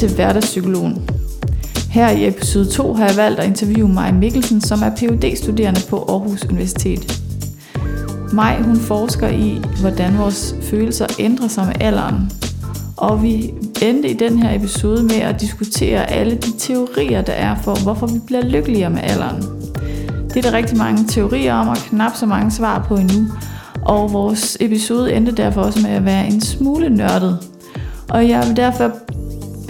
Til Hverdagspsykologen. Her i episode 2 har jeg valgt at interviewe Maj Mikkelsen, som er phd studerende på Aarhus Universitet. Maj hun forsker i, hvordan vores følelser ændrer sig med alderen. Og vi endte i den her episode med at diskutere alle de teorier, der er for, hvorfor vi bliver lykkeligere med alderen. Det er der rigtig mange teorier om, og knap så mange svar på endnu. Og vores episode endte derfor også med at være en smule nørdet. Og jeg vil derfor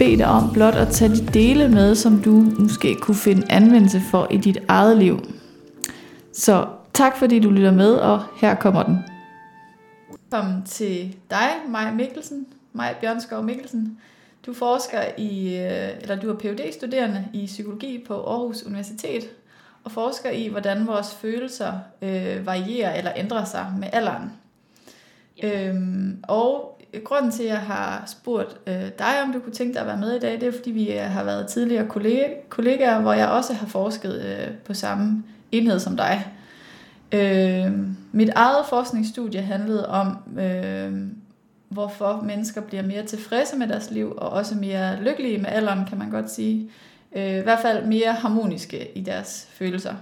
bede dig om blot at tage de dele med, som du måske kunne finde anvendelse for i dit eget liv. Så tak fordi du lytter med, og her kommer den. Velkommen til dig, Maja Mikkelsen. Maja Bjørnskov Mikkelsen. Du forsker i, øh, eller du er phd studerende i psykologi på Aarhus Universitet, og forsker i, hvordan vores følelser øh, varierer eller ændrer sig med alderen. Øhm, og grunden til, at jeg har spurgt øh, dig, om du kunne tænke dig at være med i dag, det er, fordi vi øh, har været tidligere kollega, kollegaer, hvor jeg også har forsket øh, på samme enhed som dig. Øh, mit eget forskningsstudie handlede om, øh, hvorfor mennesker bliver mere tilfredse med deres liv, og også mere lykkelige med alderen, kan man godt sige. Øh, I hvert fald mere harmoniske i deres følelser.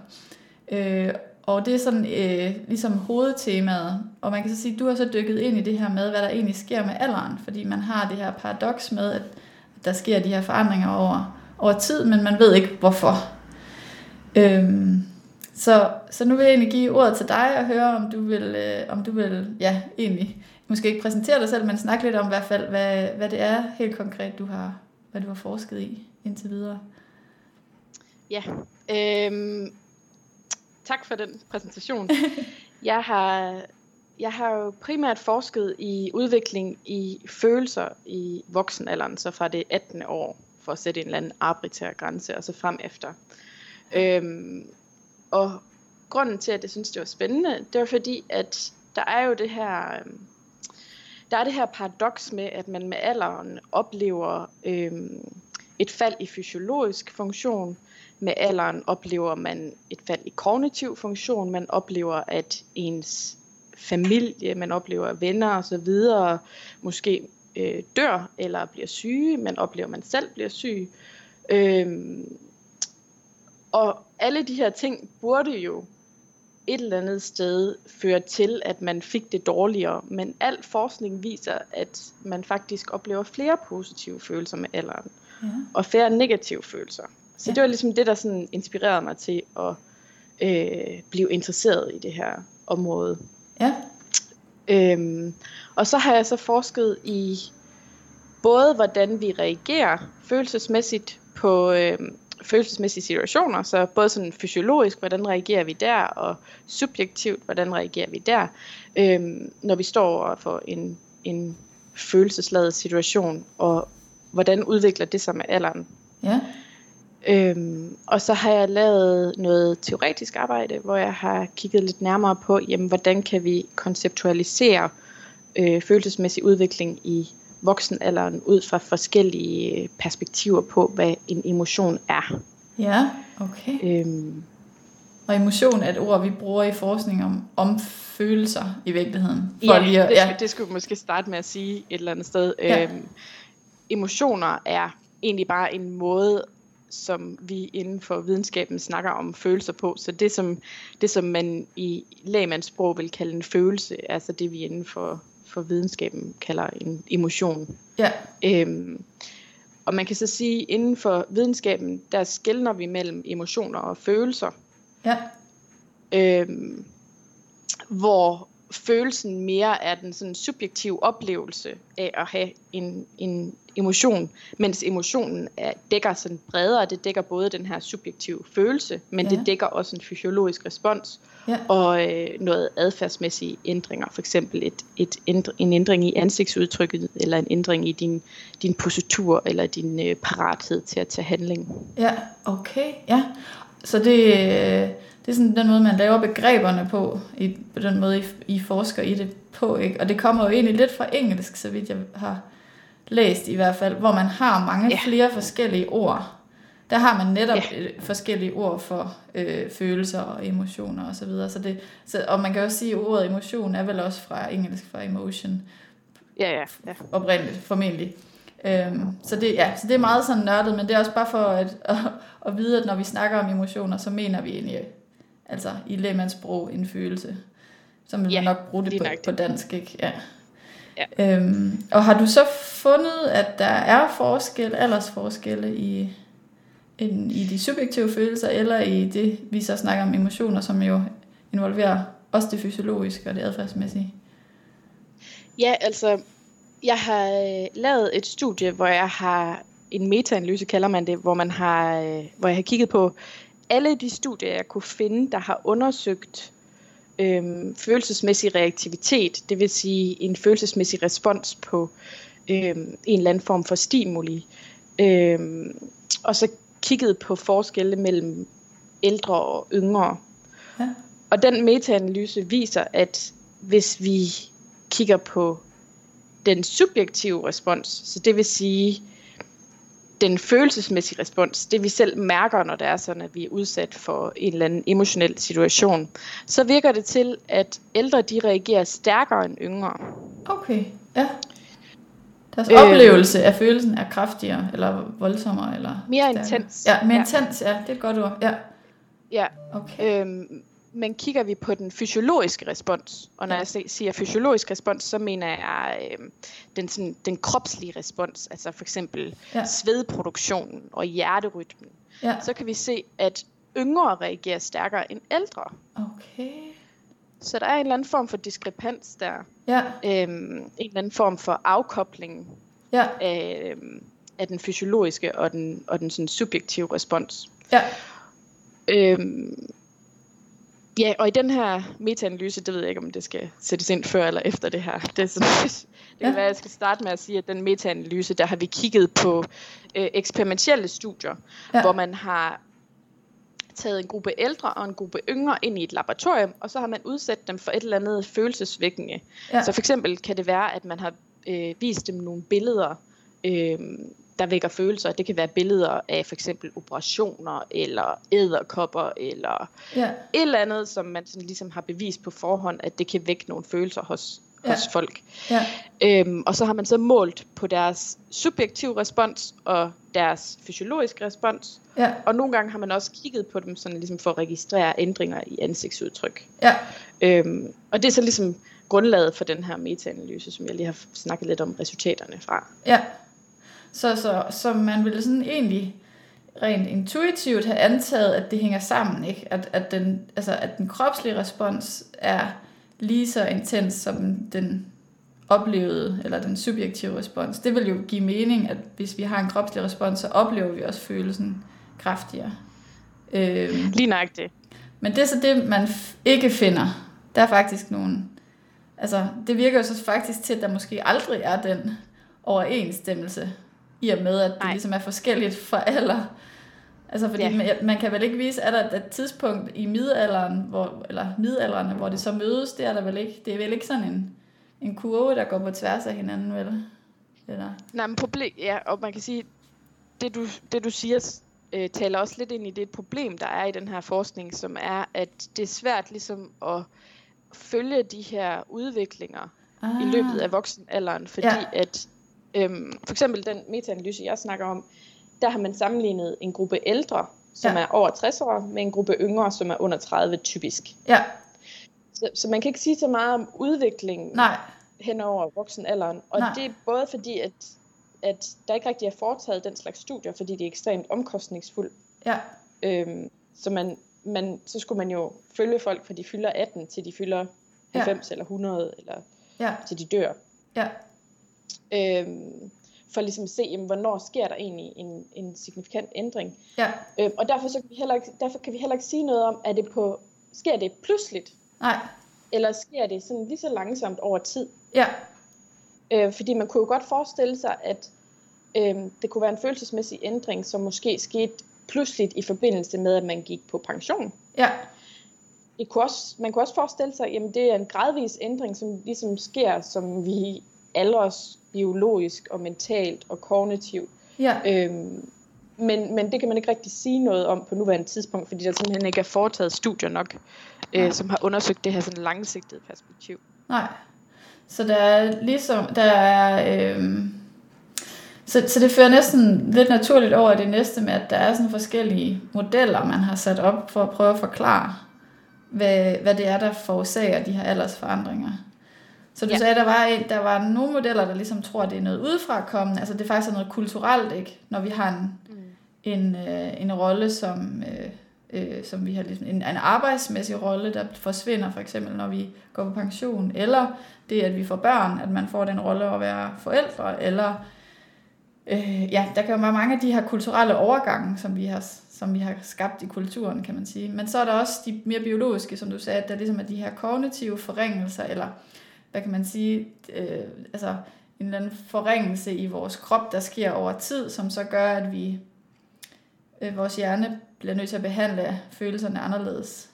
Øh, og det er sådan øh, ligesom hovedtemaet. Og man kan så sige, at du har så dykket ind i det her med, hvad der egentlig sker med alderen. Fordi man har det her paradoks med, at der sker de her forandringer over, over tid, men man ved ikke hvorfor. Øhm, så, så nu vil jeg egentlig give ordet til dig og høre, om du vil, øh, om du vil ja, egentlig, måske ikke præsentere dig selv, men snakke lidt om i hvert fald, hvad, hvad det er helt konkret, du har, hvad du har forsket i indtil videre. Ja, øhm, tak for den præsentation. jeg har jeg har jo primært forsket i udvikling i følelser i voksenalderen, så fra det 18. år, for at sætte en eller anden arbitrær grænse, og så frem efter. Øhm, og grunden til, at jeg synes, det var spændende, det var fordi, at der er jo det her, øhm, der er det her paradoks med, at man med alderen oplever øhm, et fald i fysiologisk funktion, med alderen oplever man et fald i kognitiv funktion, man oplever, at ens familie, man oplever venner og så videre, måske øh, dør eller bliver syge, man oplever, at man selv bliver syg. Øhm, og alle de her ting burde jo et eller andet sted føre til, at man fik det dårligere. Men al forskning viser, at man faktisk oplever flere positive følelser med alderen, ja. og færre negative følelser. Så ja. det var ligesom det, der sådan inspirerede mig til at øh, blive interesseret i det her område. Ja. Øhm, og så har jeg så forsket i både, hvordan vi reagerer følelsesmæssigt på øh, følelsesmæssige situationer, så både sådan fysiologisk, hvordan reagerer vi der, og subjektivt, hvordan reagerer vi der, øh, når vi står for en, en følelsesladet situation, og hvordan udvikler det sig med alderen. Ja. Øhm, og så har jeg lavet noget teoretisk arbejde, hvor jeg har kigget lidt nærmere på, jamen, hvordan kan vi konceptualisere øh, følelsesmæssig udvikling i voksenalderen ud fra forskellige perspektiver på, hvad en emotion er. Ja, okay. Øhm, og emotion er et ord, vi bruger i forskning om, om følelser i virkeligheden. For ja, lige at, ja, det, det skulle vi måske starte med at sige et eller andet sted. Ja. Øhm, emotioner er egentlig bare en måde som vi inden for videnskaben snakker om følelser på. Så det som, det, som man i lægmandssprog vil kalde en følelse, altså det vi inden for, for videnskaben kalder en emotion. Ja. Øhm, og man kan så sige, inden for videnskaben, der skældner vi mellem emotioner og følelser. Ja. Øhm, hvor følelsen mere er den sådan subjektive oplevelse af at have en, en emotion, mens emotionen er, dækker sådan bredere, det dækker både den her subjektive følelse, men ja. det dækker også en fysiologisk respons, ja. og øh, noget adfærdsmæssige ændringer, for eksempel et, et ændre, en ændring i ansigtsudtrykket, eller en ændring i din, din positur, eller din øh, parathed til at tage handling. Ja, okay, ja. Så det, øh, det er sådan den måde, man laver begreberne på, i, på den måde, I, I forsker i det på, ikke? Og det kommer jo egentlig lidt fra engelsk, så vidt jeg har læst i hvert fald, hvor man har mange ja. flere forskellige ord. Der har man netop ja. forskellige ord for øh, følelser og emotioner og så videre. Så det, så, og man kan også sige, at ordet emotion er vel også fra engelsk fra emotion. Ja, ja. ja. Oprindeligt, formentlig. Øhm, så, det, ja, så det er meget sådan nørdet, men det er også bare for at, at, at vide, at når vi snakker om emotioner, så mener vi egentlig, altså i lægmandssprog, en følelse. Som vil Ja, nok bruge det på, på dansk, ikke? Ja. Ja. Øhm, og har du så fundet, at der er forskel, aldersforskelle i, en, i de subjektive følelser, eller i det, vi så snakker om emotioner, som jo involverer også det fysiologiske og det adfærdsmæssige? Ja, altså, jeg har øh, lavet et studie, hvor jeg har en metaanalyse, kalder man det, hvor, man har, øh, hvor jeg har kigget på alle de studier, jeg kunne finde, der har undersøgt øhm, følelsesmæssig reaktivitet, det vil sige en følelsesmæssig respons på øhm, en eller anden form for stimuli. Øhm, og så kigget på forskelle mellem ældre og yngre. Ja. Og den metaanalyse viser, at hvis vi kigger på den subjektive respons, så det vil sige den følelsesmæssige respons, det vi selv mærker, når det er sådan, at vi er udsat for en eller anden emotionel situation, så virker det til, at ældre de reagerer stærkere end yngre. Okay, ja. Deres Øhm. oplevelse af følelsen er kraftigere, eller voldsommere, eller Mere stærkere. intens. Ja, mere Ja. intens, ja, det er et godt ord. Ja, Ja, okay. øhm, men kigger vi på den fysiologiske respons, og når Ja. jeg siger fysiologisk respons, så mener jeg øhm, den, sådan, den kropslige respons, altså for eksempel Ja. ja. svedproduktionen og hjerterytmen, Ja, så kan vi se, at yngre reagerer stærkere end ældre. okay. Så der er en eller anden form for diskrepans der. Ja, Øhm, en eller anden form for afkobling ja, af, øhm, af den fysiologiske og den, og den sådan subjektive respons. ja, Øhm, ja, og i den her metaanalyse, det ved jeg ikke, om det skal sættes ind før eller efter det her. Det, er sådan, det kan Ja. være, at jeg skal starte med at sige, at den metaanalyse, der har vi kigget på øh, eksperimentelle studier, Ja. hvor man har taget en gruppe ældre og en gruppe yngre ind i et laboratorium, og så har man udsat dem for et eller andet følelsesvækkende. Ja. Så for eksempel kan det være, at man har øh, vist dem nogle billeder, øh, der vækker følelser. Det kan være billeder af for eksempel operationer, eller æderkopper, eller ja, et eller andet, som man sådan ligesom har bevist på forhånd, at det kan vække nogle følelser hos, Ja. hos folk. ja, Øhm, og så har man så målt på deres subjektive respons og deres fysiologiske respons. ja, Og nogle gange har man også kigget på dem sådan ligesom for at registrere ændringer i ansigtsudtryk. ja, Øhm, og det er så ligesom grundlaget for den her metaanalyse, som jeg lige har snakket lidt om resultaterne fra. ja. Så, så, så man ville sådan egentlig rent intuitivt have antaget, at det hænger sammen, ikke? At, at, den, altså, at den kropslige respons er lige så intens som den oplevede, eller den subjektive respons. Det vil jo give mening, at hvis vi har en kropslig respons, så oplever vi også følelsen kraftigere. Øhm, Lige nøjagtigt. Men det er så det, man ikke finder. Der er faktisk nogle... Altså, det virker jo så faktisk til, at der måske aldrig er den overensstemmelse, i og med, at det Nej. ligesom er forskelligt fra alder. Altså, fordi Ja. man, man kan vel ikke vise, at der er et tidspunkt i middelalderen, hvor, eller middelalderen, hvor det så mødes, det er der vel ikke. Det er vel ikke sådan en, en kurve, der går på tværs af hinanden, vel? Eller? Nej, men problem, ja, og man kan sige, det du, det du siger, øh, taler også lidt ind i det problem, der er i den her forskning, som er, at det er svært ligesom at følge de her udviklinger Ah, i løbet af voksenalderen, fordi ja. at øhm, for eksempel den metaanalyse, jeg snakker om, der har man sammenlignet en gruppe ældre, som Ja. ja. er over 60 år, med en gruppe yngre, som er under 30 typisk. Ja, Så, så man kan ikke sige så meget om udviklingen nej, hen over voksenalderen. Og Nej. det er både fordi, at, at der ikke rigtig er foretaget den slags studier, fordi det er ekstremt omkostningsfuldt. ja, Øhm, så, man, man, så skulle man jo følge folk, fra de fylder 18 til de fylder Ja. 90 eller 100, eller ja, til de dør. ja, Øhm, for ligesom at se, jamen, hvornår sker der egentlig en, en signifikant ændring. ja, Øhm, og derfor, så kan vi heller ikke, derfor kan vi heller ikke sige noget om, er det på, sker det pludseligt, nej, eller sker det sådan lige så langsomt over tid. ja, Øh, fordi man kunne jo godt forestille sig, at øh, det kunne være en følelsesmæssig ændring, som måske skete pludseligt i forbindelse med, at man gik på pension. ja, Det kunne også, man kunne også forestille sig, at det er en gradvis ændring, som ligesom sker, som vi aldres biologisk og mentalt og kognitivt. ja, Øhm, men, men det kan man ikke rigtig sige noget om på nuværende tidspunkt, fordi der simpelthen ikke er foretaget studier nok, Nej. øh, som har undersøgt det her sådan langsigtede perspektiv. Nej. Så der er ligesom, der er, øhm, Så, så det fører næsten lidt naturligt over det næste med, at der er sådan forskellige modeller, man har sat op for at prøve at forklare, hvad, hvad det er, der forårsager de her aldersforandringer. Så du ja. sagde, at der var, en, der var nogle modeller, der ligesom tror, at det er noget udefra kommende. Altså det er faktisk noget kulturelt, ikke? Når vi har en, mm. en, øh, en rolle, som, øh, øh, som vi har ligesom, en, en arbejdsmæssig rolle, der forsvinder for eksempel, når vi går på pension. Eller det, at vi får børn, at man får den rolle at være forældre. Eller øh, ja, der kan jo være mange af de her kulturelle overgange, som vi har som vi har skabt i kulturen, kan man sige. Men så er der også de mere biologiske, som du sagde, at der ligesom er de her kognitive forringelser, eller hvad kan man sige, øh, altså en eller anden forringelse i vores krop, der sker over tid, som så gør, at vi øh, vores hjerne bliver nødt til at behandle følelserne anderledes.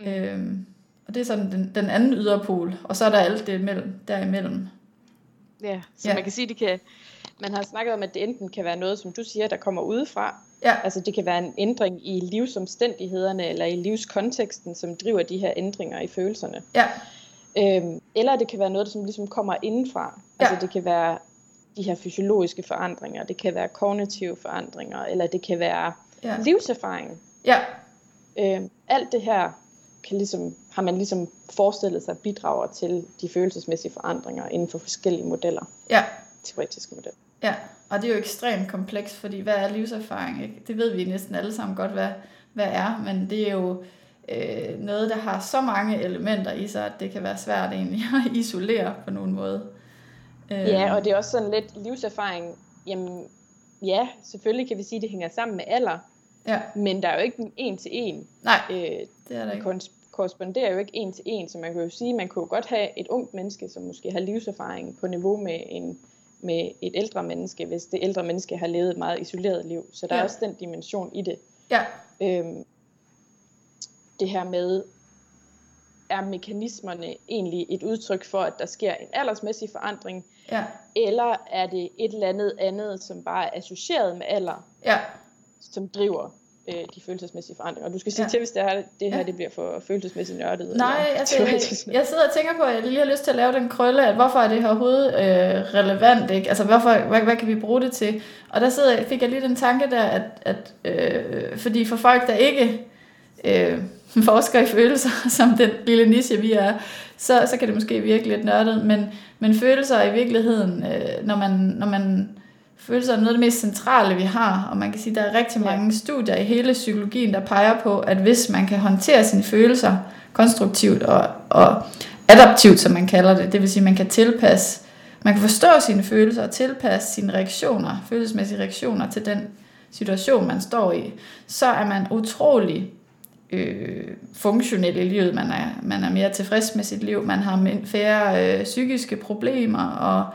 Mm. Øhm, og det er sådan den, den anden yderpol, og så er der alt det mellem, derimellem. Ja, så ja. man kan sige, det kan, man har snakket om, at det enten kan være noget, som du siger, der kommer udefra, Ja. Altså det kan være en ændring i livsomstændighederne eller i livskonteksten, som driver de her ændringer i følelserne. Ja. Øhm, eller det kan være noget, som ligesom kommer indenfra. Ja. Altså det kan være de her fysiologiske forandringer, det kan være kognitive forandringer, eller det kan være ja. livserfaring. Ja. Øhm, alt det her kan ligesom, har man ligesom forestillet sig bidrager til de følelsesmæssige forandringer inden for forskellige modeller. Ja. Teoretiske modeller. Ja, og det er jo ekstremt komplekst, fordi hvad er livserfaring? Ikke? Det ved vi næsten alle sammen godt, hvad, hvad er, men det er jo øh, noget, der har så mange elementer i sig, at det kan være svært egentlig at isolere på nogen måde. Øh. Ja, og det er også sådan lidt livserfaring, jamen ja, selvfølgelig kan vi sige, at det hænger sammen med alder, ja. men der er jo ikke en til en. Nej, øh, det er der ikke. korresponderer jo ikke en til en, så man kan jo sige, man kunne jo godt have et ungt menneske, som måske har livserfaring på niveau med en med et ældre menneske, hvis det ældre menneske har levet et meget isoleret liv. Så der ja. er også den dimension i det. Ja. Øhm, det her med, er mekanismerne egentlig et udtryk for, at der sker en aldersmæssig forandring, ja. eller er det et eller andet andet, som bare er associeret med alder, ja. som driver øh, de følelsesmæssige forandringer. Du skal sige ja. til, hvis det her, det her ja. det bliver for følelsesmæssigt nørdet. Nej, altså, jeg, jeg sidder og tænker på, at jeg lige har lyst til at lave den krølle, at hvorfor er det her overhovedet øh, relevant? Ikke? Altså, hvorfor, hvad, hvad kan vi bruge det til? Og der sidder, fik jeg lige den tanke der, at, at øh, fordi for folk, der ikke øh, forsker i følelser, som den lille niche vi er, så, så kan det måske virke lidt nørdet, men, men følelser er i virkeligheden, øh, når man, når man følelser er noget af det mest centrale, vi har, og man kan sige, at der er rigtig mange studier i hele psykologien, der peger på, at hvis man kan håndtere sine følelser konstruktivt og, og adaptivt, som man kalder det, det vil sige, at man kan tilpasse, man kan forstå sine følelser og tilpasse sine reaktioner, følelsesmæssige reaktioner til den situation, man står i, så er man utrolig øh, funktionel i livet. Man er, man er mere tilfreds med sit liv, man har færre øh, psykiske problemer, og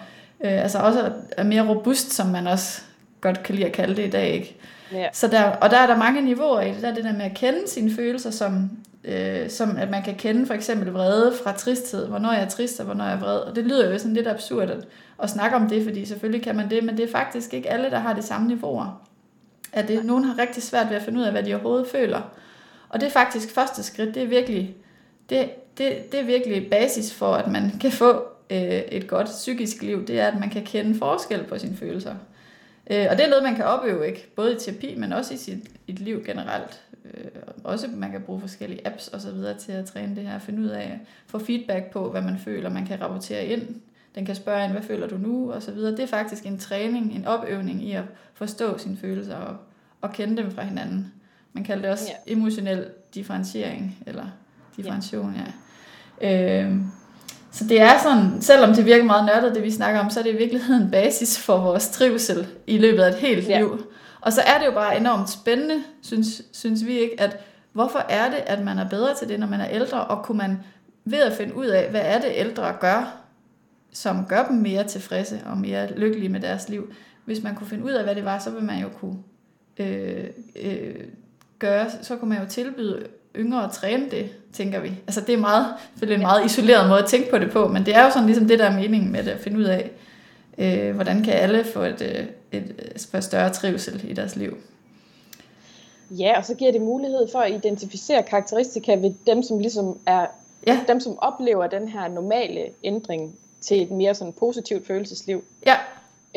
øh, altså også er mere robust, som man også godt kan lide at kalde det i dag. Ikke? Ja. Så der, og der er der mange niveauer i det. Der er det der med at kende sine følelser, som, øh, som at man kan kende for eksempel vrede fra tristhed. Hvornår jeg er trist, og hvornår jeg er vred. Og det lyder jo sådan lidt absurd at, at snakke om det, fordi selvfølgelig kan man det, men det er faktisk ikke alle, der har de samme niveauer. At det, nogen har rigtig svært ved at finde ud af, hvad de overhovedet føler. Og det er faktisk første skridt, det er virkelig, det, det, det er virkelig basis for, at man kan få øh, et godt psykisk liv, det er, at man kan kende forskel på sine følelser. Øh, og det er noget, man kan opøve, ikke? både i terapi, men også i sit, et liv generelt. Øh, også man kan bruge forskellige apps og så videre til at træne det her, finde ud af, få feedback på, hvad man føler, man kan rapportere ind. Den kan spørge en, hvad føler du nu, og så videre. Det er faktisk en træning, en opøvning i at forstå sine følelser og, og kende dem fra hinanden. Man kalder det også ja. emotionel differentiering, eller differentiation, ja. ja. Øh, så det er sådan, selvom det virker meget nørdet, det vi snakker om, så er det i virkeligheden basis for vores trivsel i løbet af et helt ja. liv. Og så er det jo bare enormt spændende, synes, synes vi ikke, at hvorfor er det, at man er bedre til det, når man er ældre, og kunne man ved at finde ud af, hvad er det ældre gør, som gør dem mere tilfredse og mere lykkelige med deres liv. Hvis man kunne finde ud af, hvad det var, så ville man jo kunne øh, øh, gøre, så kunne man jo tilbyde yngre at træne det, tænker vi. Altså det er meget, selvfølgelig en meget isoleret måde at tænke på det på, men det er jo sådan ligesom det, der er meningen med det, at finde ud af, øh, hvordan kan alle få et, øh, et, et større trivsel i deres liv. Ja, og så giver det mulighed for at identificere karakteristika ved dem, som ligesom er ja. dem, som oplever den her normale ændring til et mere sådan positivt følelsesliv. Ja.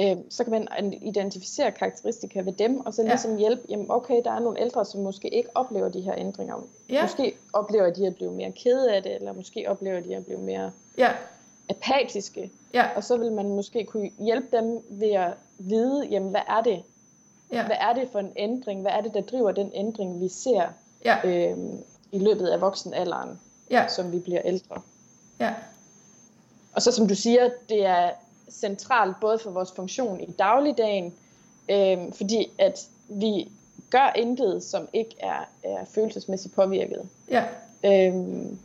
Øh, så kan man identificere karakteristika ved dem, og så ligesom ja. hjælpe, jamen okay, der er nogle ældre, som måske ikke oplever de her ændringer. Ja. Måske oplever de at blive mere kede af det, eller måske oplever de at blive mere ja. apatiske. Ja. Og så vil man måske kunne hjælpe dem ved at vide, jamen hvad er det? Ja. Hvad er det for en ændring? Hvad er det, der driver den ændring, vi ser ja. øh, i løbet af voksenalderen, ja. som vi bliver ældre? Ja. Og så som du siger, det er centralt både for vores funktion i dagligdagen, øh, fordi at vi gør intet, som ikke er, er følelsesmæssigt påvirket. Ja. Øhm,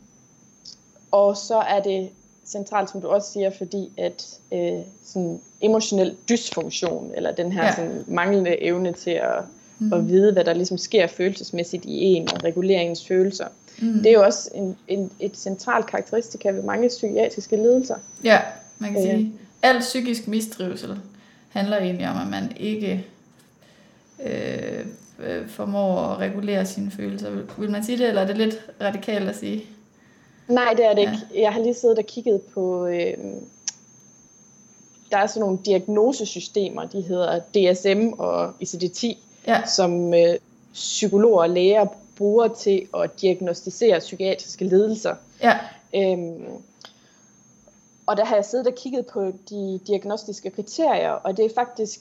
og så er det centralt, som du også siger, fordi at øh, sådan emotionel dysfunktion, eller den her ja. sådan, manglende evne til at, mm. at vide, hvad der ligesom sker følelsesmæssigt i en, og regulere ens følelser, mm. det er jo også en, en, et centralt karakteristika ved mange psykiatriske lidelser. Ja, man kan øh, sige, al psykisk mistrivsel handler egentlig om, at man ikke øh, øh, formår at regulere sine følelser. Vil, vil man sige det, eller er det lidt radikalt at sige? Nej, det er det ja. ikke. Jeg har lige siddet og kigget på... Øh, der er sådan nogle diagnosesystemer, de hedder DSM og ICD-10, ja. som øh, psykologer og læger bruger til at diagnostisere psykiatriske lidelser. Ja. Øhm, og der har jeg siddet og kigget på de diagnostiske kriterier, og det er faktisk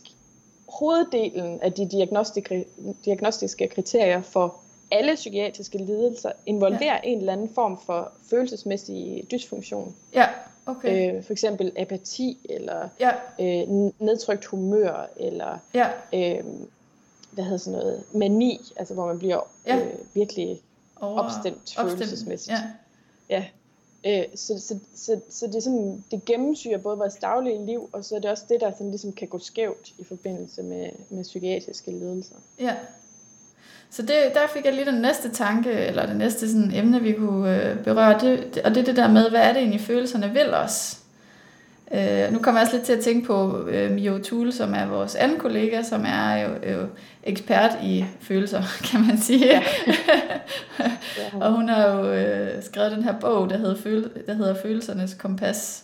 hoveddelen af de diagnostiske kriterier for alle psykiatriske lidelser involverer ja. en eller anden form for følelsesmæssig dysfunktion. Ja, okay. Øh, for eksempel apati, eller ja. øh, nedtrykt humør, eller ja. øh, hvad hedder sådan noget, mani, altså hvor man bliver ja. øh, virkelig Over, opstemt følelsesmæssigt. Ja. ja. Øh, så, så, så, så det, er sådan, det gennemsyrer både vores daglige liv, og så er det også det, der sådan ligesom kan gå skævt i forbindelse med, med psykiatriske lidelser. Ja. Så det, der fik jeg lige den næste tanke, eller det næste sådan emne, vi kunne øh, berøre, det, og det er det der med, hvad er det egentlig følelserne vil os? Øh, nu kommer jeg også lidt til at tænke på øh, Mio Thule, som er vores anden kollega, som er jo, jo ekspert i følelser, kan man sige. Ja. og hun har jo øh, skrevet den her bog, der hedder, Føl- der hedder Følelsernes Kompas.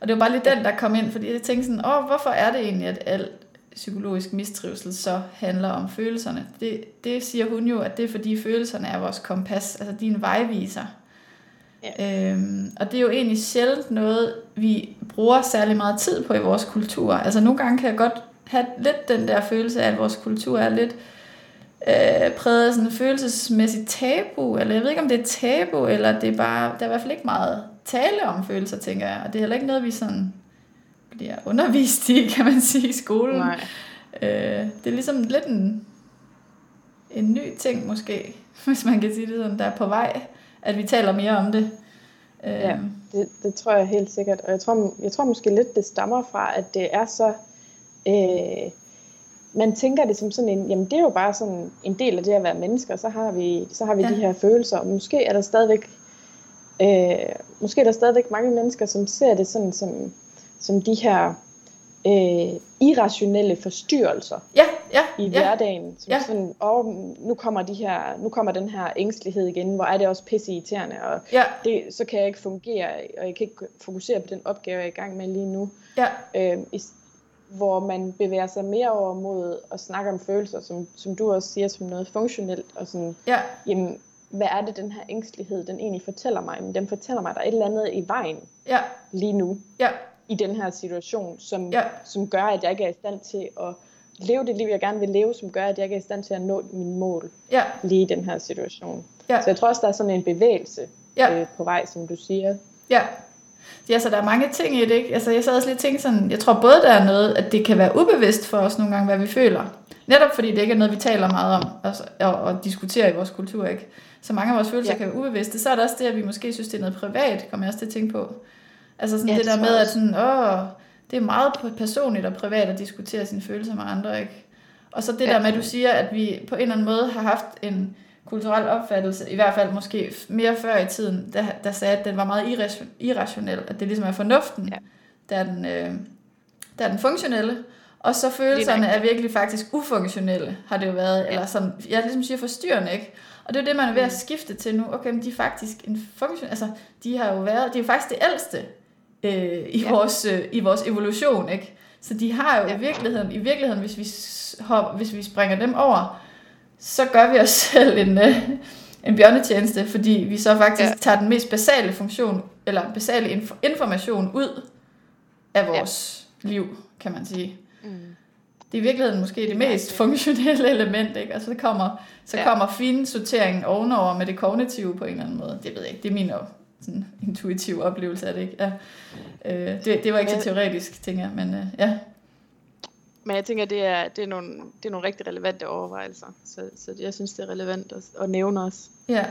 Og det var bare lige den, der kom ind, fordi jeg tænkte sådan, åh, hvorfor er det egentlig, at alt psykologisk mistrivsel så handler om følelserne? Det, det siger hun jo, at det er fordi følelserne er vores kompas, altså din vejviser. Ja. Øhm, og det er jo egentlig sjældent noget, vi bruger særlig meget tid på i vores kultur. Altså nogle gange kan jeg godt have lidt den der følelse af, at vores kultur er lidt øh, præget af sådan en følelsesmæssigt tabu, eller jeg ved ikke, om det er tabu, eller det er bare, der er i hvert fald ikke meget tale om følelser, tænker jeg. Og det er heller ikke noget, vi sådan bliver undervist i, kan man sige, i skolen. Nej. Øh, det er ligesom lidt en, en ny ting måske, hvis man kan sige det sådan, der er på vej at vi taler mere om det. Ja, øhm. det, det tror jeg helt sikkert. Og jeg tror, jeg tror måske lidt, det stammer fra, at det er så... Øh, man tænker det som sådan en, jamen det er jo bare sådan en del af det at være mennesker, så har vi, så har vi ja. de her følelser, og måske er der stadigvæk, øh, måske er der stadigvæk mange mennesker, som ser det sådan som, som de her øh, irrationelle forstyrrelser ja, ja, i ja, hverdagen. Som ja. sådan, åh, nu kommer, de her, nu kommer den her ængstelighed igen, hvor er det også pisse irriterende, og ja. det, så kan jeg ikke fungere, og jeg kan ikke fokusere på den opgave, jeg er i gang med lige nu. Ja. Øh, i, hvor man bevæger sig mere over mod at snakke om følelser, som, som du også siger, som noget funktionelt, og sådan, ja. jamen, hvad er det, den her ængstelighed, den egentlig fortæller mig? Men den fortæller mig, at der er et eller andet i vejen ja. lige nu. Ja i den her situation, som, ja. som gør, at jeg ikke er i stand til at leve det liv, jeg gerne vil leve, som gør, at jeg ikke er i stand til at nå mine mål ja. lige i den her situation. Ja. Så jeg tror også, der er sådan en bevægelse ja. øh, på vej, som du siger. Ja. Ja, så der er mange ting i det, ikke? Altså, jeg sad også lidt tænkt sådan, jeg tror både, der er noget, at det kan være ubevidst for os nogle gange, hvad vi føler. Netop fordi det ikke er noget, vi taler meget om altså, og, og diskuterer i vores kultur, ikke? Så mange af vores følelser ja. kan være ubevidste. Så er der også det, at vi måske synes, det er noget privat, kommer jeg også til at tænke på. Altså sådan ja, det, det der med, at sådan, åh, det er meget personligt og privat at diskutere sine følelser med andre, ikke? Og så det ja. der med, at du siger, at vi på en eller anden måde har haft en kulturel opfattelse, i hvert fald måske mere før i tiden, der, der sagde, at den var meget irrationel, at det ligesom er fornuften, ja. der, er den, øh, der er den funktionelle, og så følelserne er virkelig faktisk ufunktionelle, har det jo været, ja. eller sådan, jeg ligesom siger forstyrrende, ikke? Og det er jo det, man er ved at mm. skifte til nu. Okay, men de er faktisk en funktion, altså de har jo været, de er jo faktisk det ældste øh, i, ja. vores, øh, i vores evolution, ikke? Så de har jo ja. i virkeligheden, i virkeligheden hvis, vi hop, hvis vi springer dem over, så gør vi os selv en, øh, en bjørnetjeneste, fordi vi så faktisk ja. tager den mest basale funktion, eller basale inf- information ud af vores ja. liv, kan man sige. Mm. Det er i virkeligheden måske det mest funktionelle element, ikke? Og så kommer, så ja. kommer fin sorteringen ovenover med det kognitive på en eller anden måde. Det ved jeg ikke, det er min sådan intuitiv oplevelse af det, ikke? Ja. Øh, det, det var ikke så teoretisk, tænker jeg, men øh, ja. Men jeg tænker, det er, det er, nogle, det er nogle rigtig relevante overvejelser, så, så jeg synes, det er relevant at, at nævne os. Ja.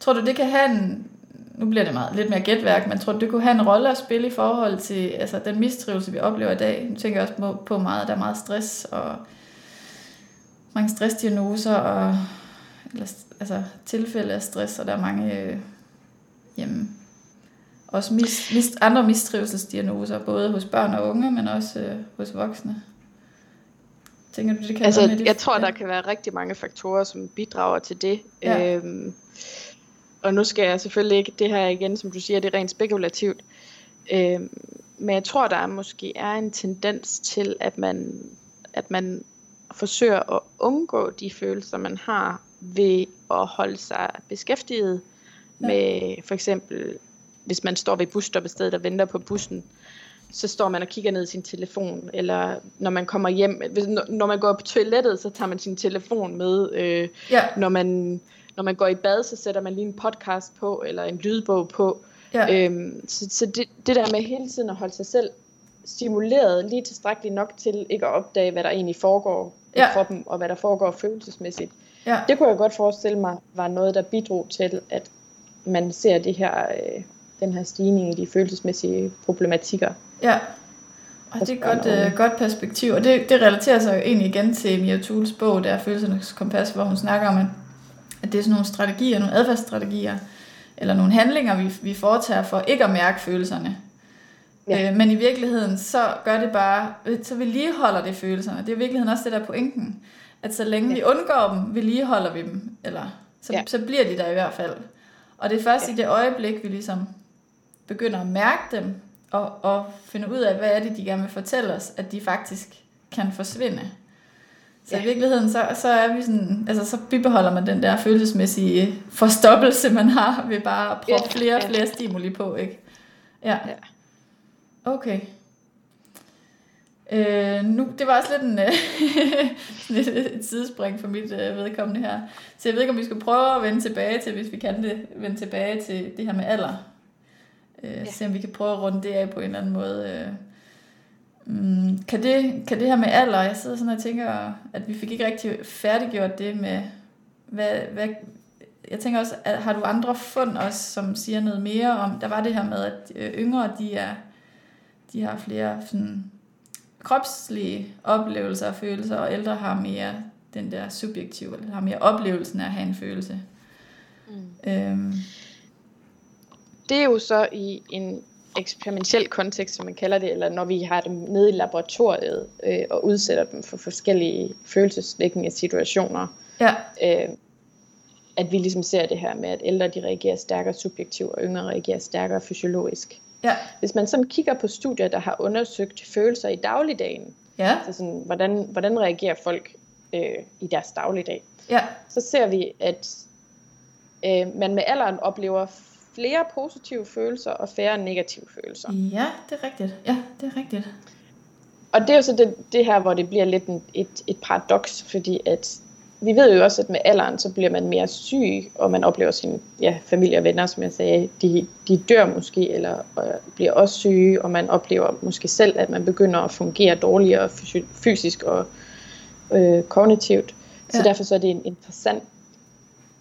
Tror du, det kan have en, nu bliver det meget, lidt mere gætværk, men tror du, det kunne have en rolle at spille i forhold til altså, den mistrivelse, vi oplever i dag? Nu tænker jeg også på, meget, der er meget stress og mange stressdiagnoser og eller, altså, tilfælde af stress, og der er mange jamen, også mis, mis, andre mistrivelsesdiagnoser, både hos børn og unge, men også øh, hos voksne. Tænker du, det kan altså, være med det? Jeg tror, der kan være rigtig mange faktorer, som bidrager til det. Ja. Øhm, og nu skal jeg selvfølgelig ikke, det her igen, som du siger, det er rent spekulativt. Øhm, men jeg tror, der måske er en tendens til, at man, at man forsøger at undgå de følelser, man har ved at holde sig beskæftiget ja. med for eksempel, hvis man står ved busstoppestedet og venter på bussen, så står man og kigger ned i sin telefon, eller når man kommer hjem, hvis, når man går på toilettet, så tager man sin telefon med, øh, ja. når, man, når man går i bad, så sætter man lige en podcast på, eller en lydbog på. Ja. Øhm, så så det, det der med hele tiden at holde sig selv stimuleret lige tilstrækkeligt nok til ikke at opdage, hvad der egentlig foregår i ja. kroppen, og hvad der foregår følelsesmæssigt. Ja. Det kunne jeg godt forestille mig var noget, der bidrog til, at man ser det her, øh, den her stigning i de følelsesmæssige problematikker. Ja, og det er et godt, øh, godt perspektiv, og det, det relaterer sig jo egentlig igen til Mia Thules bog, der er Følelsernes Kompas, hvor hun snakker om, at, at det er sådan nogle strategier, nogle adfærdsstrategier, eller nogle handlinger, vi, vi foretager for ikke at mærke følelserne. Ja. Øh, men i virkeligheden, så gør det bare, så vedligeholder det følelserne. Det er i virkeligheden også det der pointen, at så længe ja. vi undgår dem, vedligeholder vi dem, eller så, ja. så bliver de der i hvert fald. Og det er først ja. i det øjeblik, vi ligesom begynder at mærke dem, og, og finde ud af, hvad er det, de gerne vil fortælle os, at de faktisk kan forsvinde. Så ja. i virkeligheden, så, så er vi sådan, altså så bibeholder man den der følelsesmæssige forstoppelse, man har ved bare at prøve ja. flere og flere stimuli på, ikke? Ja. ja. Okay. Øh, nu, det var også lidt en, øh, et sidespring for mit øh, vedkommende her. Så jeg ved ikke, om vi skal prøve at vende tilbage til, hvis vi kan det, vende tilbage til det her med alder. Øh, ja. Se om vi kan prøve at runde det af på en eller anden måde. Øh. Mm, kan, det, kan det her med alder, jeg sidder sådan og tænker, at vi fik ikke rigtig færdiggjort det med, hvad, hvad, jeg tænker også, at har du andre fund også, som siger noget mere om, der var det her med, at øh, yngre, de er, de har flere sådan, kropslige oplevelser og følelser, og ældre har mere den der subjektive, eller har mere oplevelsen af at have en følelse. Mm. Øhm, det er jo så i en eksperimentel kontekst, som man kalder det, eller når vi har dem nede i laboratoriet øh, og udsætter dem for forskellige følelsesvækkende situationer. Ja. Øh, at vi ligesom ser det her med, at ældre de reagerer stærkere subjektivt, og yngre reagerer stærkere fysiologisk. Ja. Hvis man sådan kigger på studier, der har undersøgt følelser i dagligdagen, ja. altså sådan, hvordan, hvordan reagerer folk øh, i deres dagligdag, ja. så ser vi, at øh, man med alderen oplever flere positive følelser og færre negative følelser. Ja, det er rigtigt. Ja, det er rigtigt. Og det er jo så det, det her, hvor det bliver lidt en, et, et paradoks, fordi at vi ved jo også, at med alderen, så bliver man mere syg, og man oplever sin ja, familie og venner, som jeg sagde, de, de dør måske, eller og bliver også syge, og man oplever måske selv, at man begynder at fungere dårligere fysisk og øh, kognitivt. Så ja. derfor så er det en interessant,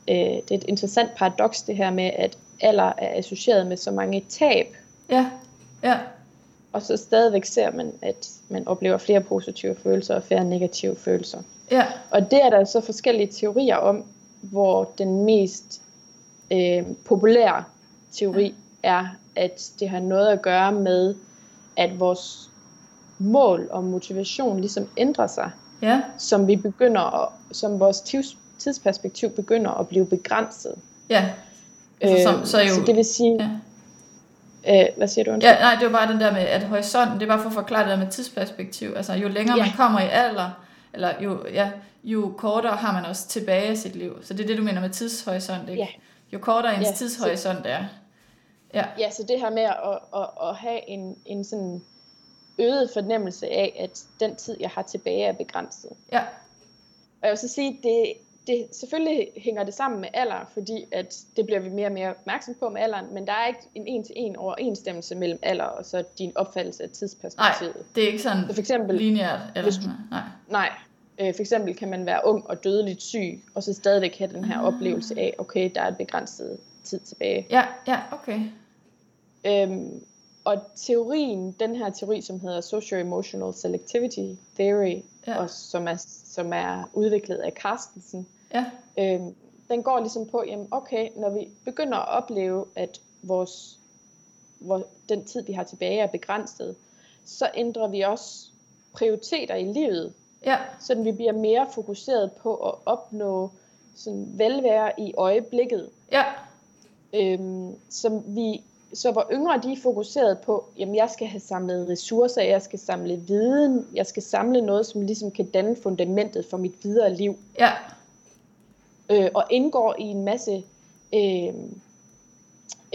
øh, det er et interessant paradoks, det her med, at alder er associeret med så mange tab. Ja, ja. Og så stadigvæk ser man, at man oplever flere positive følelser og færre negative følelser. Ja. Og det er der så forskellige teorier om, hvor den mest øh, populære teori ja. er, at det har noget at gøre med, at vores mål og motivation ligesom ændrer sig. Ja. Som vi begynder at, som vores tidsperspektiv begynder at blive begrænset. Ja. Altså, som, så, jo, så det vil sige, Øh, hvad siger du? Ja, nej, det var bare den der med, at horisonten, det er bare for at forklare det der med tidsperspektiv. Altså, jo længere ja. man kommer i alder, eller jo, ja, jo kortere har man også tilbage i sit liv. Så det er det, du mener med tidshorisont, ikke? Ja. Jo kortere ens Ja, tidshorisont er. Ja, Ja, så det her med at, at, at have en, en sådan øget fornemmelse af, at den tid, jeg har tilbage, er begrænset. ja, Og jeg vil så sige, det, det selvfølgelig hænger det sammen med alder, fordi at det bliver vi mere og mere opmærksom på med alderen, men der er ikke en en-til-en overensstemmelse mellem alder og så din opfattelse af nej, tidsperspektivet. det er ikke sådan Så for eksempel, lineært. Eller, hvis du- nej, nej, øh, for eksempel kan man være ung og dødeligt syg, og så stadigvæk have den her Ah. oplevelse af, okay, der er et begrænset tid tilbage. ja, ja, okay. Øhm, og teorien, den her teori, som hedder Socio-Emotional Selectivity Theory, Ja. og som, er, som er udviklet af Carstensen, Ja, øhm, den går ligesom på, jamen okay, når vi begynder at opleve, at vores, hvor den tid, vi har tilbage, er begrænset, så ændrer vi også prioriteter i livet, ja, så vi bliver mere fokuseret på at opnå sådan velvære i øjeblikket, ja, øhm, som vi, så hvor yngre de er fokuseret på, jamen jeg skal have samlet ressourcer, jeg skal samle viden, jeg skal samle noget, som ligesom kan danne fundamentet for mit videre liv, ja, øh, og indgår i en masse øh,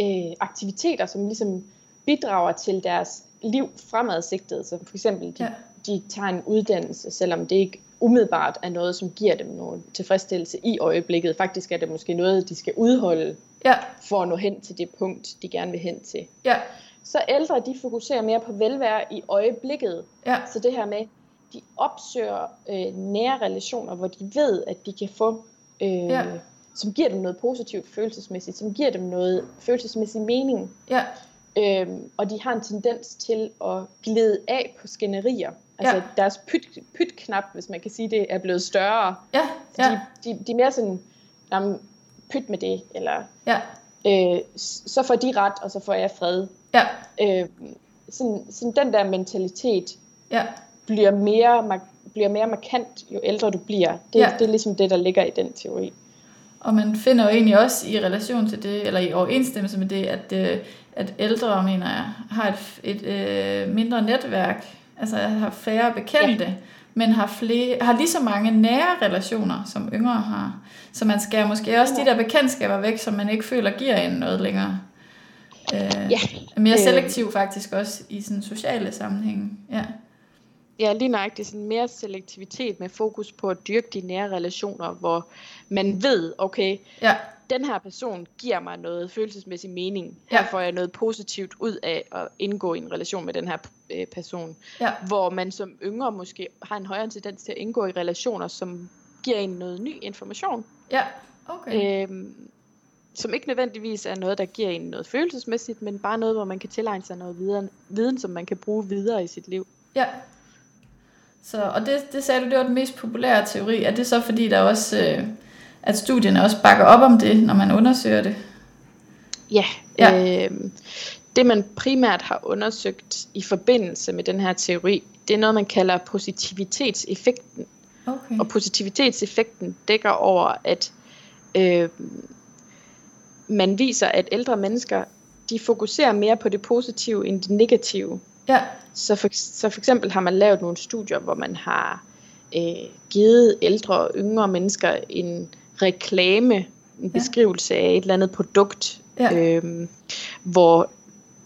øh, aktiviteter, som ligesom bidrager til deres liv fremadsigtet, som for eksempel de, Ja. De tager en uddannelse, selvom det ikke umiddelbart er noget, som giver dem nogen tilfredsstillelse i øjeblikket. Faktisk er det måske noget, de skal udholde ja, for at nå hen til det punkt, de gerne vil hen til. ja, Så ældre, de fokuserer mere på velvære i øjeblikket. ja, Så det her med, de opsøger øh, nære relationer, hvor de ved, at de kan få, øh, ja. som giver dem noget positivt følelsesmæssigt, som giver dem noget følelsesmæssig mening. ja, Øhm, og de har en tendens til at glide af på skænderier. Altså Ja. deres pyt, pyt-knap, hvis man kan sige det, er blevet større. ja, Så ja, de, de, de er mere sådan, jamen, pyt med det, eller ja, øh, så får de ret, og så får jeg fred. ja, Øh, sådan, sådan den der mentalitet ja, bliver mere, bliver mere markant, jo ældre du bliver. Det, Ja. det er ligesom det, der ligger i den teori. Og man finder jo egentlig også i relation til det, eller i overensstemmelse med det, at, øh, at ældre, mener jeg, har et, et øh, mindre netværk, altså har færre bekendte, ja. men har, flere, har lige så mange nære relationer, som yngre har. Så man skærer måske også de der bekendtskaber væk, som man ikke føler giver en noget længere. Øh, Ja, er mere øh. selektiv faktisk også i sådan sociale sammenhænge. Ja, Ja, lige nøjagtigt sådan mere selektivitet med fokus på at dyrke de nære relationer, hvor man ved, okay, ja, den her person giver mig noget følelsesmæssig mening. Her Ja. får jeg noget positivt ud af at indgå i en relation med den her øh, person. ja, Hvor man som yngre måske har en højere tendens til at indgå i relationer, som giver en noget ny information. ja, okay. Øhm, som ikke nødvendigvis er noget, der giver en noget følelsesmæssigt, men bare noget, hvor man kan tilegne sig noget viden, viden som man kan bruge videre i sit liv. Ja. Så, og det, det sagde du, det var den mest populære teori. Er det så fordi, der også, øh, at studierne også bakker op om det, når man undersøger det? Ja, Ja. Øhm, det man primært har undersøgt i forbindelse med den her teori, det er noget, man kalder positivitetseffekten. Okay. Og positivitetseffekten dækker over, at øh, man viser, at ældre mennesker, de fokuserer mere på det positive end det negative. Ja, Så for, så for eksempel har man lavet nogle studier, hvor man har øh, givet ældre og yngre mennesker en reklame, en Ja. beskrivelse af et eller andet produkt, Ja. øhm, hvor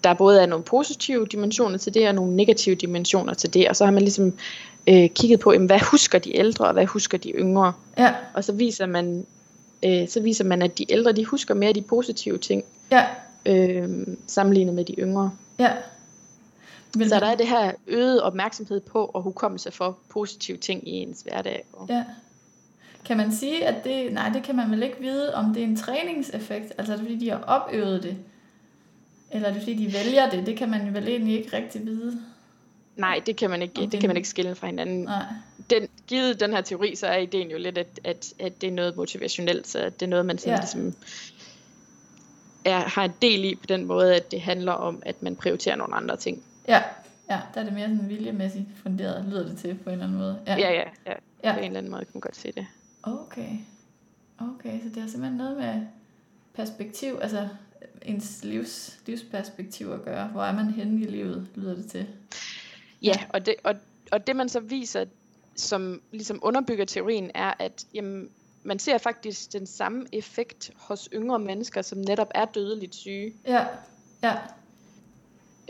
der både er nogle positive dimensioner til det, og nogle negative dimensioner til det, og så har man ligesom øh, kigget på, jamen, hvad husker de ældre, og hvad husker de yngre, ja, og så viser man, øh, så viser man, at de ældre, de husker mere de positive ting, ja, øh, sammenlignet med de yngre. ja. Vil Så der er det her øget opmærksomhed på og hukommelse for positive ting i ens hverdag. Og Ja. Kan man sige, at det... Nej, det kan man vel ikke vide, om det er en træningseffekt? Altså er det fordi, de har opøvet det? Eller er det fordi, de vælger det? Det kan man vel egentlig ikke rigtig vide. Nej, det kan man ikke, det kan man ikke skille fra hinanden. Nej. Den, givet den her teori, så er ideen jo lidt, at, at, at det er noget motivationelt, så det er noget, man sådan ja. ligesom er, har en del i på den måde, at det handler om, at man prioriterer nogle andre ting. Ja, ja, der er det mere sådan viljemæssigt funderet, lyder det til på en eller anden måde. Ja, ja, ja. ja. Ja. På en eller anden måde kan man godt se det. Okay. Okay, så det har simpelthen noget med perspektiv, altså ens livs, livsperspektiv at gøre. Hvor er man henne i livet, lyder det til. Ja, og det, og, og det man så viser, som ligesom underbygger teorien, er, at jamen, man ser faktisk den samme effekt hos yngre mennesker, som netop er dødeligt syge. Ja, ja.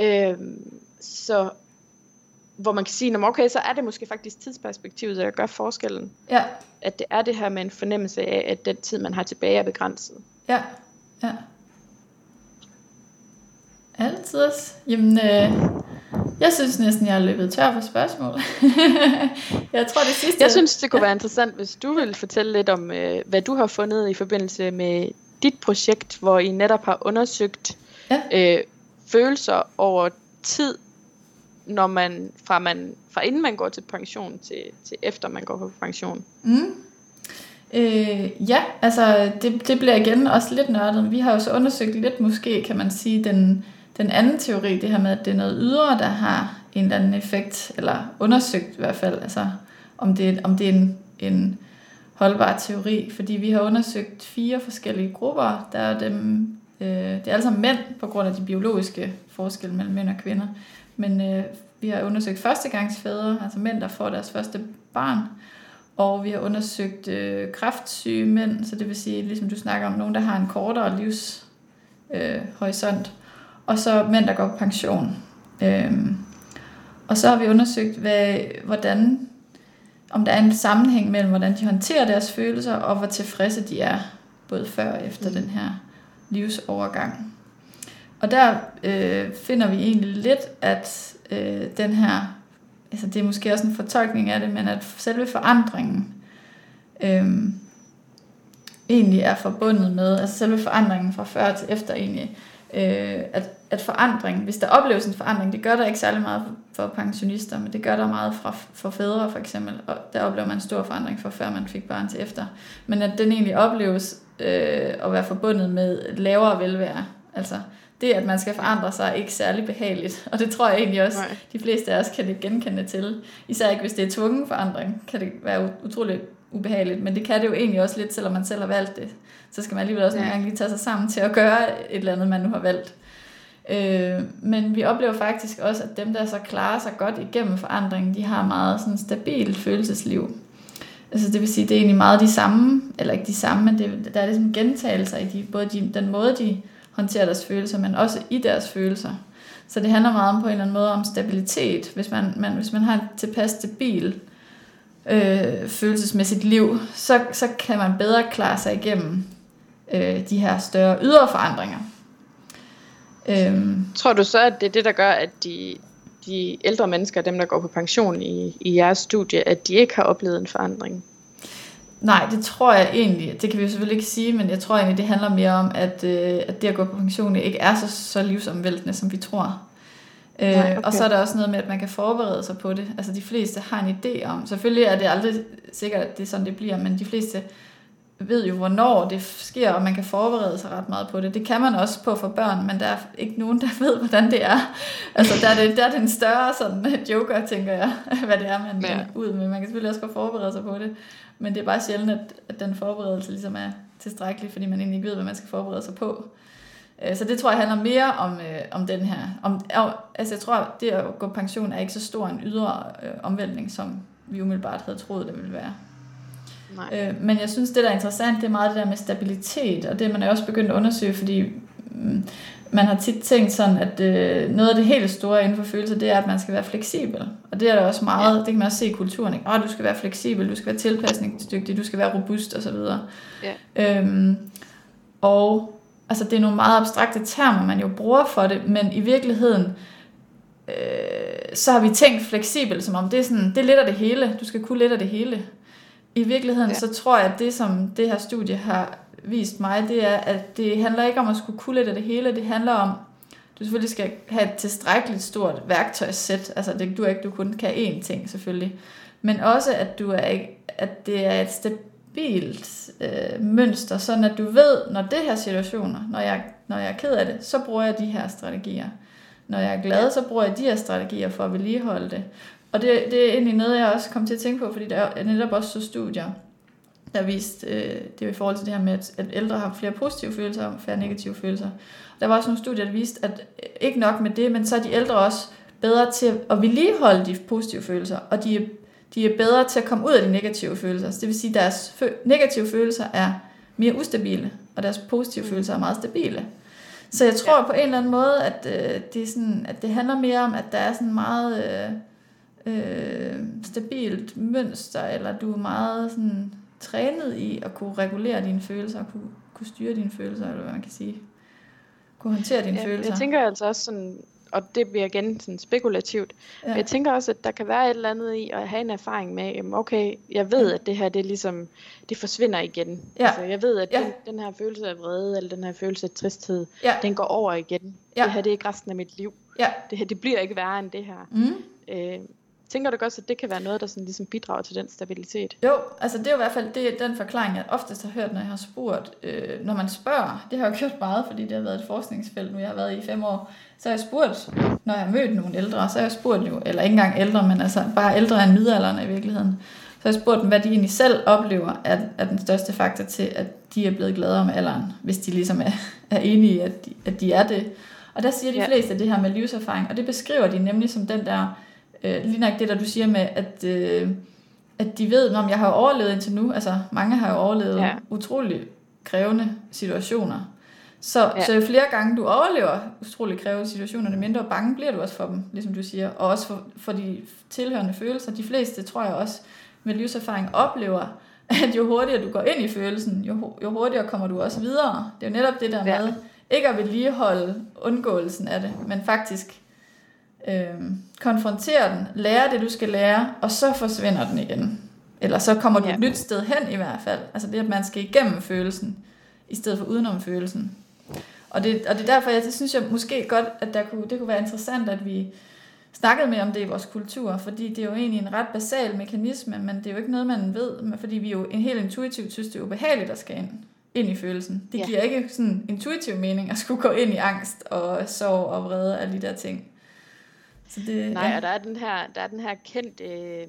Øhm, så hvor man kan sige, okay, så er det måske faktisk tidsperspektivet, der gør forskellen. Ja. At det er det her med en fornemmelse af, at den tid, man har tilbage, er begrænset. Ja, ja. Altid også. Jamen, øh, jeg synes næsten, jeg har løbet tør for spørgsmål. jeg tror det sidste... Jeg synes, det kunne være interessant, hvis du ville fortælle lidt om, øh, hvad du har fundet i forbindelse med dit projekt, hvor I netop har undersøgt ja. øh, følelser over tid, når man fra, man fra inden man går til pension til, til efter man går på pension. Mm. Øh, ja, altså det, det bliver igen også lidt nørdet. Vi har jo så undersøgt lidt måske, kan man sige, den, den anden teori, det her med, at det er noget ydre, der har en eller anden effekt, eller undersøgt i hvert fald, altså om det, om det er en, en holdbar teori, fordi vi har undersøgt fire forskellige grupper. Der er dem, øh, det er altså mænd, på grund af de biologiske forskelle mellem mænd og kvinder. Men øh, vi har undersøgt førstegangsfædre, altså mænd, der får deres første barn. Og vi har undersøgt øh, kraftsyge mænd, så det vil sige, ligesom du snakker om, nogen, der har en kortere livshorisont. Øh, og så mænd, der går på pension. Øhm, og så har vi undersøgt, hvad, hvordan, om der er en sammenhæng mellem, hvordan de håndterer deres følelser, og hvor tilfredse de er, både før og efter mm. den her livsovergang. Og der øh, finder vi egentlig lidt, at øh, den her, altså det er måske også en fortolkning af det, men at selve forandringen øh, egentlig er forbundet med, altså selve forandringen fra før til efter egentlig, øh, at, at forandring, hvis der opleves en forandring, det gør der ikke særlig meget for pensionister, men det gør der meget fra, for fædre for eksempel, og der oplever man en stor forandring fra før man fik barn til efter. Men at den egentlig opleves øh, at være forbundet med lavere velvære. Altså det, at man skal forandre sig, er ikke særlig behageligt. Og det tror jeg egentlig også, Nej. de fleste af os kan det genkende til. Især ikke, hvis det er tvungen forandring, kan det være utroligt ubehageligt. Men det kan det jo egentlig også lidt, selvom man selv har valgt det. Så skal man alligevel også ja. en gang lige tage sig sammen til at gøre et eller andet, man nu har valgt. Øh, men vi oplever faktisk også, at dem, der så klarer sig godt igennem forandringen, de har meget sådan stabilt følelsesliv. Altså det vil sige, det er egentlig meget de samme, eller ikke de samme, men det, der er ligesom gentagelser i de, både de, den måde, de håndterer deres følelser, men også i deres følelser. Så det handler meget om på en eller anden måde om stabilitet. Hvis man, man, hvis man har et tilpas stabil øh, følelsesmæssigt liv, så, så kan man bedre klare sig igennem øh, de her større ydre forandringer. Øhm. Tror du så, at det er det, der gør, at de, de ældre mennesker, dem der går på pension i, i jeres studie, at de ikke har oplevet en forandring? Nej, det tror jeg egentlig, det kan vi jo selvfølgelig ikke sige, men jeg tror egentlig, det handler mere om, at, øh, at det at gå på pension ikke er så, så livsomvæltende, som vi tror. Øh, Nej, okay. Og så er der også noget med, at man kan forberede sig på det. Altså de fleste har en idé om, selvfølgelig er det aldrig sikkert, at det er sådan, det bliver, men de fleste ved jo, hvornår det sker, og man kan forberede sig ret meget på det. Det kan man også på for børn, men der er ikke nogen, der ved, hvordan det er. Altså, der er det, der er det en større sådan, joker, tænker jeg, hvad det er, man ja. ud med. Man kan selvfølgelig også godt forberede sig på det, men det er bare sjældent, at, at den forberedelse ligesom er tilstrækkelig, fordi man egentlig ikke ved, hvad man skal forberede sig på. Øh, så det tror jeg handler mere om, øh, om den her. Om, altså jeg tror, det at gå pension er ikke så stor en ydre øh, omvæltning, som vi umiddelbart havde troet, det ville være. Nej. Øh, men jeg synes, det der er interessant, det er meget det der med stabilitet, og det man er også begyndt at undersøge, fordi mm, man har tit tænkt sådan, at øh, noget af det helt store inden for følelser, det er, at man skal være fleksibel. Og det er der også meget, ja. det kan man også se i kulturen, ikke? Oh, du skal være fleksibel, du skal være tilpasningsdygtig, du skal være robust osv. Ja. Øhm, og altså, det er nogle meget abstrakte termer, man jo bruger for det, men i virkeligheden, øh, så har vi tænkt fleksibel, som om det er, sådan, det er lidt af det hele. Du skal kunne lidt af det hele. I virkeligheden, ja. så tror jeg, at det, som det her studie har vist mig, det er, at det handler ikke om at skulle kunne lidt af det hele. Det handler om, du selvfølgelig skal have et tilstrækkeligt stort værktøjssæt. Altså, det, du ikke, du kun kan én ting, selvfølgelig. Men også, at, du er, at det er et stabilt øh, mønster, sådan at du ved, når det her situationer, når jeg, når jeg er ked af det, så bruger jeg de her strategier. Når jeg er glad, så bruger jeg de her strategier for at vedligeholde det. Og det, det er egentlig noget, jeg også kom til at tænke på, fordi der er netop også så studier, der viste, øh, det er i forhold til det her med, at, ældre har flere positive følelser og færre negative følelser. Der var også nogle studier, der viste, at ikke nok med det, men så er de ældre også bedre til at vedligeholde de positive følelser, og de de er bedre til at komme ud af de negative følelser. Så det vil sige, at deres fø- negative følelser er mere ustabile, og deres positive mm. følelser er meget stabile. Så jeg tror ja. på en eller anden måde, at, øh, det er sådan, at det handler mere om, at der er sådan meget øh, øh, stabilt mønster, eller du er meget sådan trænet i at kunne regulere dine følelser, kunne, kunne styre dine følelser, eller hvad man kan sige. Kunne håndtere dine ja, følelser. Jeg tænker altså også sådan, og det bliver igen sådan spekulativt. Ja. Men jeg tænker også, at der kan være et eller andet i at have en erfaring med, okay, jeg ved, at det her, det ligesom, det forsvinder igen. Ja. Altså, jeg ved, at ja. den, den her følelse af vrede, eller den her følelse af tristhed, ja. den går over igen. Ja. Det her, det er ikke resten af mit liv. Ja. Det her, det bliver ikke værre end det her. Mm. Øh, Tænker du også, at det kan være noget, der sådan ligesom bidrager til den stabilitet? Jo, altså det er jo i hvert fald det, den forklaring, jeg oftest har hørt, når jeg har spurgt. Øh, når man spørger, det har jeg jo gjort meget, fordi det har været et forskningsfelt nu, jeg har været i fem år, så har jeg spurgt, når jeg har mødt nogle ældre, så har jeg spurgt jo, eller ikke engang ældre, men altså bare ældre end midalderne i virkeligheden, så har jeg spurgt dem, hvad de egentlig selv oplever er, er den største faktor til, at de er blevet gladere med alderen, hvis de ligesom er, er enige at de, at de er det. Og der siger de ja. fleste det her med livserfaring, og det beskriver de nemlig som den der øh, lige nok det, der du siger med, at, øh, at de ved, om jeg har overlevet indtil nu, altså mange har jo overlevet ja. utrolig krævende situationer. Så, ja. så jo flere gange du overlever utrolig krævende situationer, det mindre bange bliver du også for dem, ligesom du siger, og også for, for de tilhørende følelser. De fleste, tror jeg også, med livserfaring oplever, at jo hurtigere du går ind i følelsen, jo, jo hurtigere kommer du også videre. Det er jo netop det der ja. med, ikke at vedligeholde undgåelsen af det, men faktisk øh, konfrontere den, lære det, du skal lære, og så forsvinder den igen. Eller så kommer du ja. et nyt sted hen i hvert fald. Altså det, at man skal igennem følelsen, i stedet for udenom følelsen. Og det, og det er derfor, jeg det synes jeg måske godt, at der kunne, det kunne være interessant, at vi snakkede mere om det i vores kultur, fordi det er jo egentlig en ret basal mekanisme, men det er jo ikke noget, man ved, fordi vi jo en helt intuitivt synes, det er ubehageligt at skal ind, ind i følelsen. Det ja. giver ikke sådan intuitiv mening at skulle gå ind i angst og sorg og vrede og alle de der ting. Så det, Nej, ja. og der er den her, der er den her kendte øh,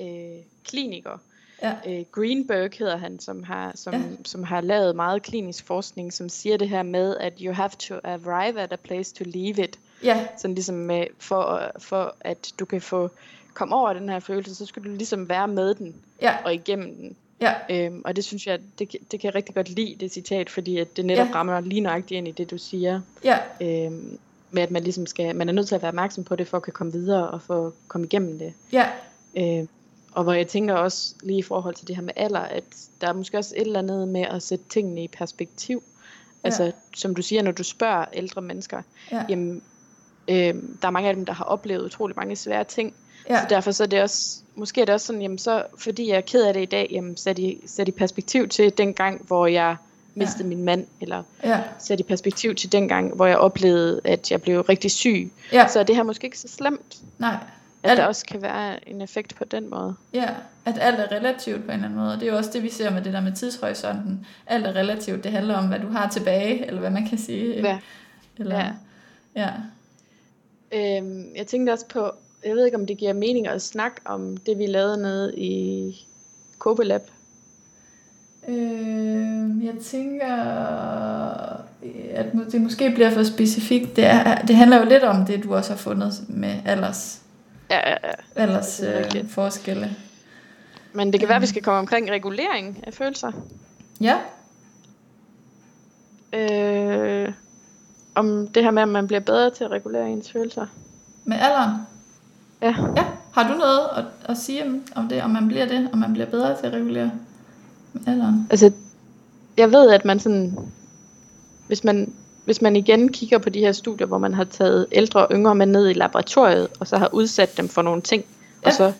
øh, kliniker, ja. øh, Greenberg hedder han, som har, som, ja. som har lavet meget klinisk forskning, som siger det her med, at you have to arrive at a place to leave it. Ja. Sådan ligesom med, for, for at du kan få komme over den her følelse, så skal du ligesom være med den ja. og igennem den. Ja. Øhm, og det synes jeg, det, det kan jeg rigtig godt lide, det citat, fordi at det netop ja. rammer lige nøjagtigt ind i det, du siger. Ja. Øhm, med at man ligesom skal, man er nødt til at være opmærksom på det, for at kunne komme videre og få komme igennem det. Ja. Øh, og hvor jeg tænker også lige i forhold til det her med alder, at der er måske også et eller andet med at sætte tingene i perspektiv. Altså, ja. som du siger, når du spørger ældre mennesker, ja. jamen, øh, der er mange af dem, der har oplevet utrolig mange svære ting. Ja. Så derfor så er det også, måske er det også sådan, jamen så, fordi jeg er ked af det i dag, jamen sæt i, sæt i perspektiv til den gang, hvor jeg mistede ja. min mand, eller ja. sætte i perspektiv til dengang, hvor jeg oplevede, at jeg blev rigtig syg. Ja. Så det her måske ikke så slemt. Nej. At alt, der også kan være en effekt på den måde. Ja, at alt er relativt på en eller anden måde. Og det er jo også det, vi ser med det der med tidshorisonten. Alt er relativt. Det handler om, hvad du har tilbage, eller hvad man kan sige. Ja. Eller, ja. ja. Øhm, jeg tænkte også på, jeg ved ikke, om det giver mening at snakke om det, vi lavede nede i Copelab Øh, jeg tænker, at det måske bliver for specifikt. Det, er, det handler jo lidt om det, du også har fundet med alders, ja, ja, ja. alders øh, forskelle. Men det kan være, at vi skal komme omkring regulering af følelser. Ja. Øh, om det her med, at man bliver bedre til at regulere ens følelser. Med alderen? Ja. Ja. Har du noget at, at sige om, om det, om man bliver det, om man bliver bedre til at regulere? Alderen? Altså, jeg ved, at man sådan, hvis man, hvis man igen kigger på de her studier, hvor man har taget ældre og yngre mænd ned i laboratoriet, og så har udsat dem for nogle ting, ja. og så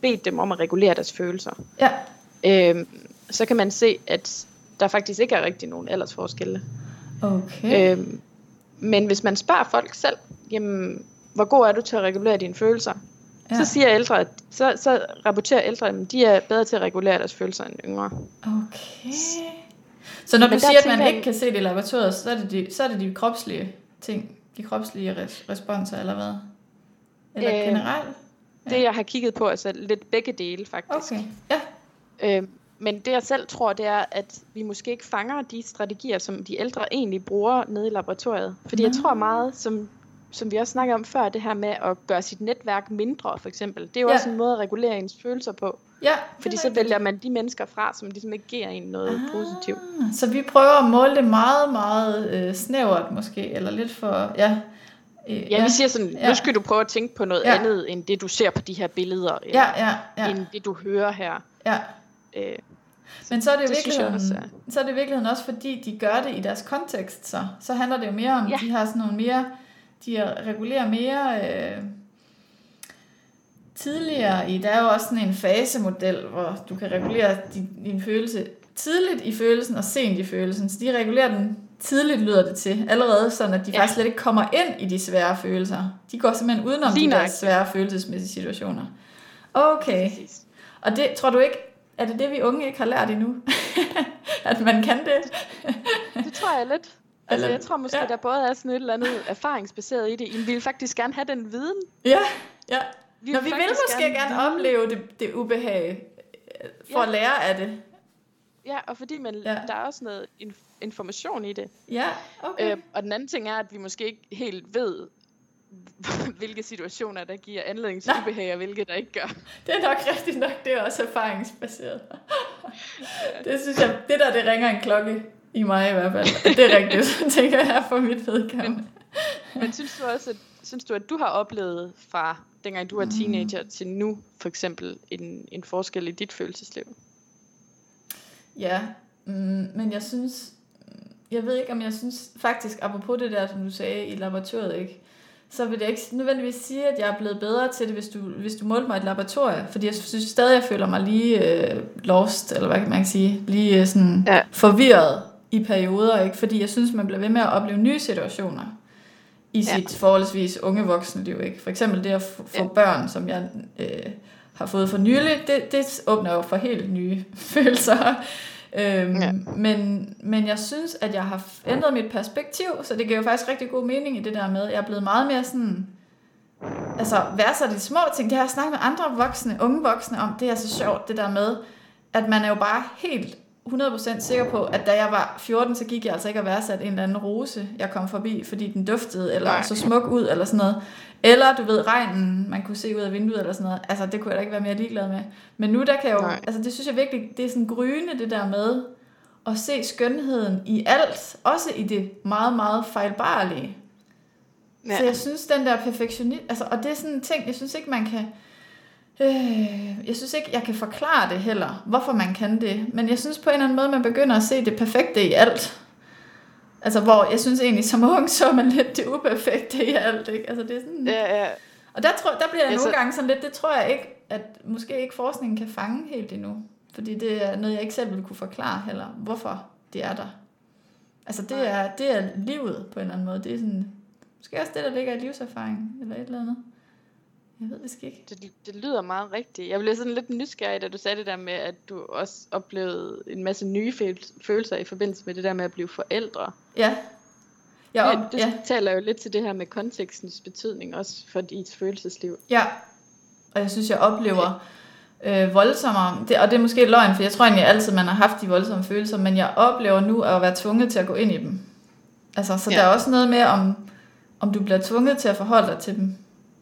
bedt dem om at regulere deres følelser, ja. øhm, så kan man se, at der faktisk ikke er rigtig nogen aldersforskelle. Okay. Øhm, men hvis man spørger folk selv, jamen, hvor god er du til at regulere dine følelser? Ja. Så siger ældre, at så, så rapporterer ældre, at de er bedre til at regulere deres følelser end yngre. Okay. Så når Men du siger, at man ikke kan se det i laboratoriet, så er det de, så er det de kropslige ting, de kropslige res- responser, eller hvad? Eller øh, generelt? Ja. Det jeg har kigget på, altså lidt begge dele faktisk. Okay, ja. Øh, men det jeg selv tror, det er, at vi måske ikke fanger de strategier, som de ældre egentlig bruger nede i laboratoriet. Fordi jeg tror meget, som, som vi også snakkede om før, det her med at gøre sit netværk mindre, for eksempel. Det er jo ja. også en måde at regulere ens følelser på. Ja, Fordi så vælger man de mennesker fra, som ligesom ikke giver en noget ah, positivt. Så vi prøver at måle det meget, meget øh, snævert måske, eller lidt for, ja. Øh, ja, vi siger sådan, ja. nu skal du prøve at tænke på noget ja. andet, end det du ser på de her billeder, eller ja, ja, ja. end det du hører her. Ja. Øh, men så er det, det virkeligheden, også, ja. så er det i virkeligheden også, fordi de gør det i deres kontekst, så, så handler det jo mere om, ja. de har sådan nogle mere, de regulerer mere øh, tidligere i, der er jo også sådan en fasemodel, hvor du kan regulere din, din følelse tidligt i følelsen og sent i følelsen, så de regulerer den tidligt, lyder det til, allerede sådan, at de ja. faktisk slet ikke kommer ind i de svære følelser. De går simpelthen udenom Lige de der svære følelsesmæssige situationer. Okay. Og det tror du ikke, er det det, vi unge ikke har lært endnu? at man kan det? det tror jeg lidt. Altså, jeg tror måske, ja. der både er sådan et eller andet erfaringsbaseret i det. I vil faktisk gerne have den viden. Ja, ja. Vi Nå, vi vil måske gerne, gerne opleve det, det ubehag, øh, for ja. at lære af det. Ja, og fordi man, ja. der er også noget inf- information i det. Ja, okay. Øh, og den anden ting er, at vi måske ikke helt ved, hvilke situationer, der giver anledning til ubehag, og hvilke, der ikke gør. Det er nok rigtigt nok, det er også erfaringsbaseret. det synes jeg, det der, det ringer en klokke i mig i hvert fald. Det er rigtigt, tænker jeg for mit vedkommende. Men, men synes du også, at, synes du, at du har oplevet fra dengang du var teenager mm. til nu, for eksempel, en, en forskel i dit følelsesliv? Ja, mm, men jeg synes, jeg ved ikke, om jeg synes faktisk, apropos det der, som du sagde i laboratoriet, ikke? så vil det ikke nødvendigvis sige, at jeg er blevet bedre til det, hvis du, hvis du målte mig et laboratorium. Fordi jeg synes stadig, jeg føler mig lige øh, lost, eller hvad kan man sige, lige øh, sådan ja. forvirret i perioder. Ikke? Fordi jeg synes, man bliver ved med at opleve nye situationer i ja. sit forholdsvis unge voksne liv. Ikke? For eksempel det at få ja. børn, som jeg øh, har fået for nylig, det, det åbner jo for helt nye følelser. Øhm, ja. men, men jeg synes, at jeg har ændret mit perspektiv, så det giver jo faktisk rigtig god mening i det der med, at jeg er blevet meget mere sådan, altså værd de små ting, det har jeg snakket med andre voksne, unge voksne om, det er så sjovt, det der med, at man er jo bare helt 100% sikker på, at da jeg var 14, så gik jeg altså ikke at værdsat en eller anden rose, jeg kom forbi, fordi den duftede, eller Nej. så smuk ud, eller sådan noget. Eller du ved, regnen, man kunne se ud af vinduet, eller sådan noget. Altså, det kunne jeg da ikke være mere ligeglad med. Men nu, der kan jeg jo, Nej. altså det synes jeg virkelig, det er sådan gryende, det der med at se skønheden i alt, også i det meget, meget fejlbarlige. Ja. Så jeg synes, den der perfektionist, altså, og det er sådan en ting, jeg synes ikke, man kan, Øh, jeg synes ikke, jeg kan forklare det heller, hvorfor man kan det. Men jeg synes på en eller anden måde, man begynder at se det perfekte i alt. Altså, hvor jeg synes egentlig, som ung, så man lidt det uperfekte i alt, ikke? Altså, det er sådan... Ja, ja. Og der, tror, der bliver jeg altså... nogle gange sådan lidt, det tror jeg ikke, at måske ikke forskningen kan fange helt endnu. Fordi det er noget, jeg ikke selv vil kunne forklare heller, hvorfor det er der. Altså, det er, det er livet på en eller anden måde. Det er sådan, måske også det, der ligger i livserfaring, eller et eller andet. Jeg ved det ikke. Det, det lyder meget rigtigt. Jeg blev sådan lidt nysgerrig, da du sagde det der med, at du også oplevede en masse nye følelser i forbindelse med det der med at blive forældre. Ja. Ja, op, det, det ja. taler jo lidt til det her med kontekstens betydning også for dit følelsesliv. Ja, og jeg synes, jeg oplever øh, voldsommere, det, og det er måske løgn, for jeg tror egentlig altid, man har haft de voldsomme følelser, men jeg oplever nu at være tvunget til at gå ind i dem. Altså, så ja. der er også noget med, om, om du bliver tvunget til at forholde dig til dem.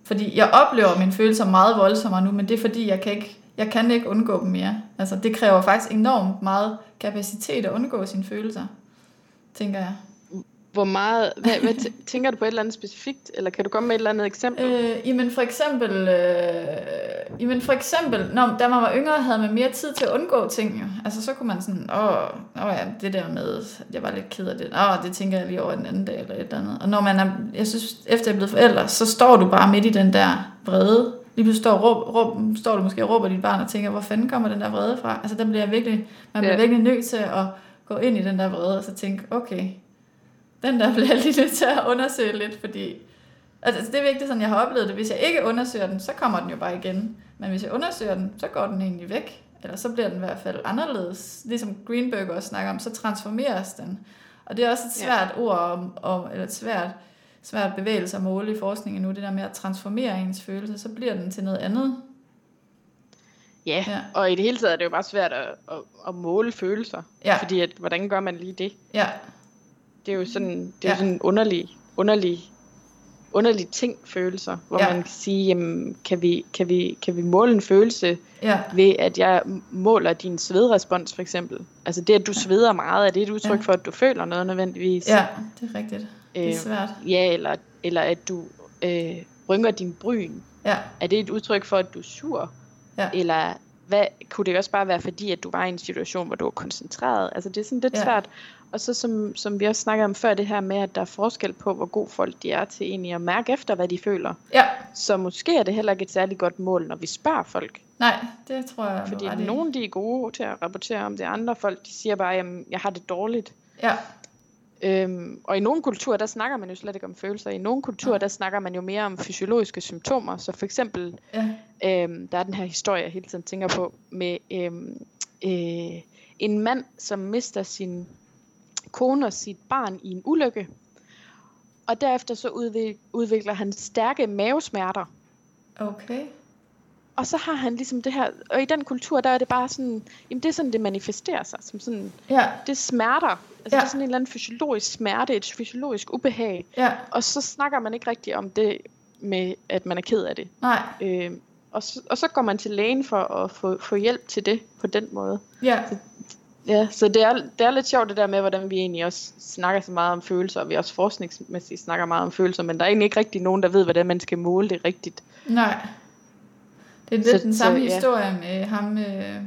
Fordi jeg oplever mine følelser meget voldsommere nu, men det er fordi, jeg kan ikke, jeg kan ikke undgå dem mere. Altså, det kræver faktisk enormt meget kapacitet at undgå sine følelser, tænker jeg. Hvor meget, hvad, hvad tænker du på et eller andet specifikt, eller kan du komme med et eller andet eksempel? Øh, jamen for eksempel, øh, jamen for eksempel, når, da man var yngre, havde man mere tid til at undgå ting. Jo. Altså så kunne man sådan, åh, åh ja, det der med, at jeg var lidt ked af det, åh, det tænker jeg lige over den anden dag, eller et eller andet. Og når man er, jeg synes, efter jeg er blevet forældre, så står du bare midt i den der vrede. Lige pludselig står, råb, råb, står du måske og råber dit barn og tænker, hvor fanden kommer den der vrede fra? Altså der bliver virkelig, man bliver ja. virkelig nødt til at gå ind i den der vrede, og så tænke, okay, den der bliver jeg lige nødt til at undersøge lidt, fordi altså, det er vigtigt, sådan jeg har oplevet det. Hvis jeg ikke undersøger den, så kommer den jo bare igen. Men hvis jeg undersøger den, så går den egentlig væk. Eller så bliver den i hvert fald anderledes. Ligesom Greenberg også snakker om, så transformeres den. Og det er også et svært ja. ord, om, om, eller et svært, svært bevægelse at måle i forskningen nu, det der med at transformere ens følelse, så bliver den til noget andet. Ja, Ja. ja, og i det hele taget er det jo bare svært at, at, at måle følelser. Ja. Fordi at, hvordan gør man lige det? Ja, Det er jo sådan, det er ja. sådan en underlig, underlig, underlig ting, følelser. Hvor Ja. man kan sige, jamen, kan vi, kan, vi, kan vi måle en følelse ja, ved, at jeg måler din svedrespons for eksempel? Altså det, at du sveder meget, er det et udtryk Ja. for, at du føler noget nødvendigvis? ja, det er rigtigt. Det er Øh, svært. Ja, eller, eller at du øh, rynker din bryn. Ja, Er det et udtryk for, at du er sur? Ja. Eller hvad, kunne det også bare være fordi, at du var i en situation, hvor du var koncentreret? Altså det er sådan lidt Ja. svært. Og så som, som vi også snakkede om før, det her med, at der er forskel på, hvor god folk de er til egentlig at mærke efter, hvad de føler. ja, Så måske er det heller ikke et særligt godt mål, når vi spørger folk. nej, det tror jeg, Fordi nogen de er gode til at rapportere om det, andre folk de siger bare, at jeg har det dårligt. Ja, Øhm, og i nogle kulturer, der snakker man jo slet ikke om følelser. I nogle kulturer, der snakker man jo mere om fysiologiske symptomer. Så for eksempel ja, Øhm, der er den her historie, jeg hele tiden tænker på, med øhm, øh, en mand, som mister sin kone og sit barn i en ulykke. Og derefter så udvik- udvikler han stærke mavesmerter. okay. Og så har han ligesom det her, og i den kultur, der er det bare sådan, jamen det er sådan, det manifesterer sig, som sådan, Ja, det smerter. Altså Ja. det er sådan en eller anden fysiologisk smerte, et fysiologisk ubehag. ja, Og så snakker man ikke rigtig om det med, at man er ked af det. nej, Øh, og, så, og så går man til lægen for at få, få hjælp til det på den måde. ja, Ja, så det er, det er lidt sjovt det der med, hvordan vi egentlig også snakker så meget om følelser, og vi også forskningsmæssigt snakker meget om følelser, men der er egentlig ikke rigtig nogen, der ved, hvordan man skal måle det rigtigt. nej. Det er lidt Så- den samme så, ja. historie med ham, øh,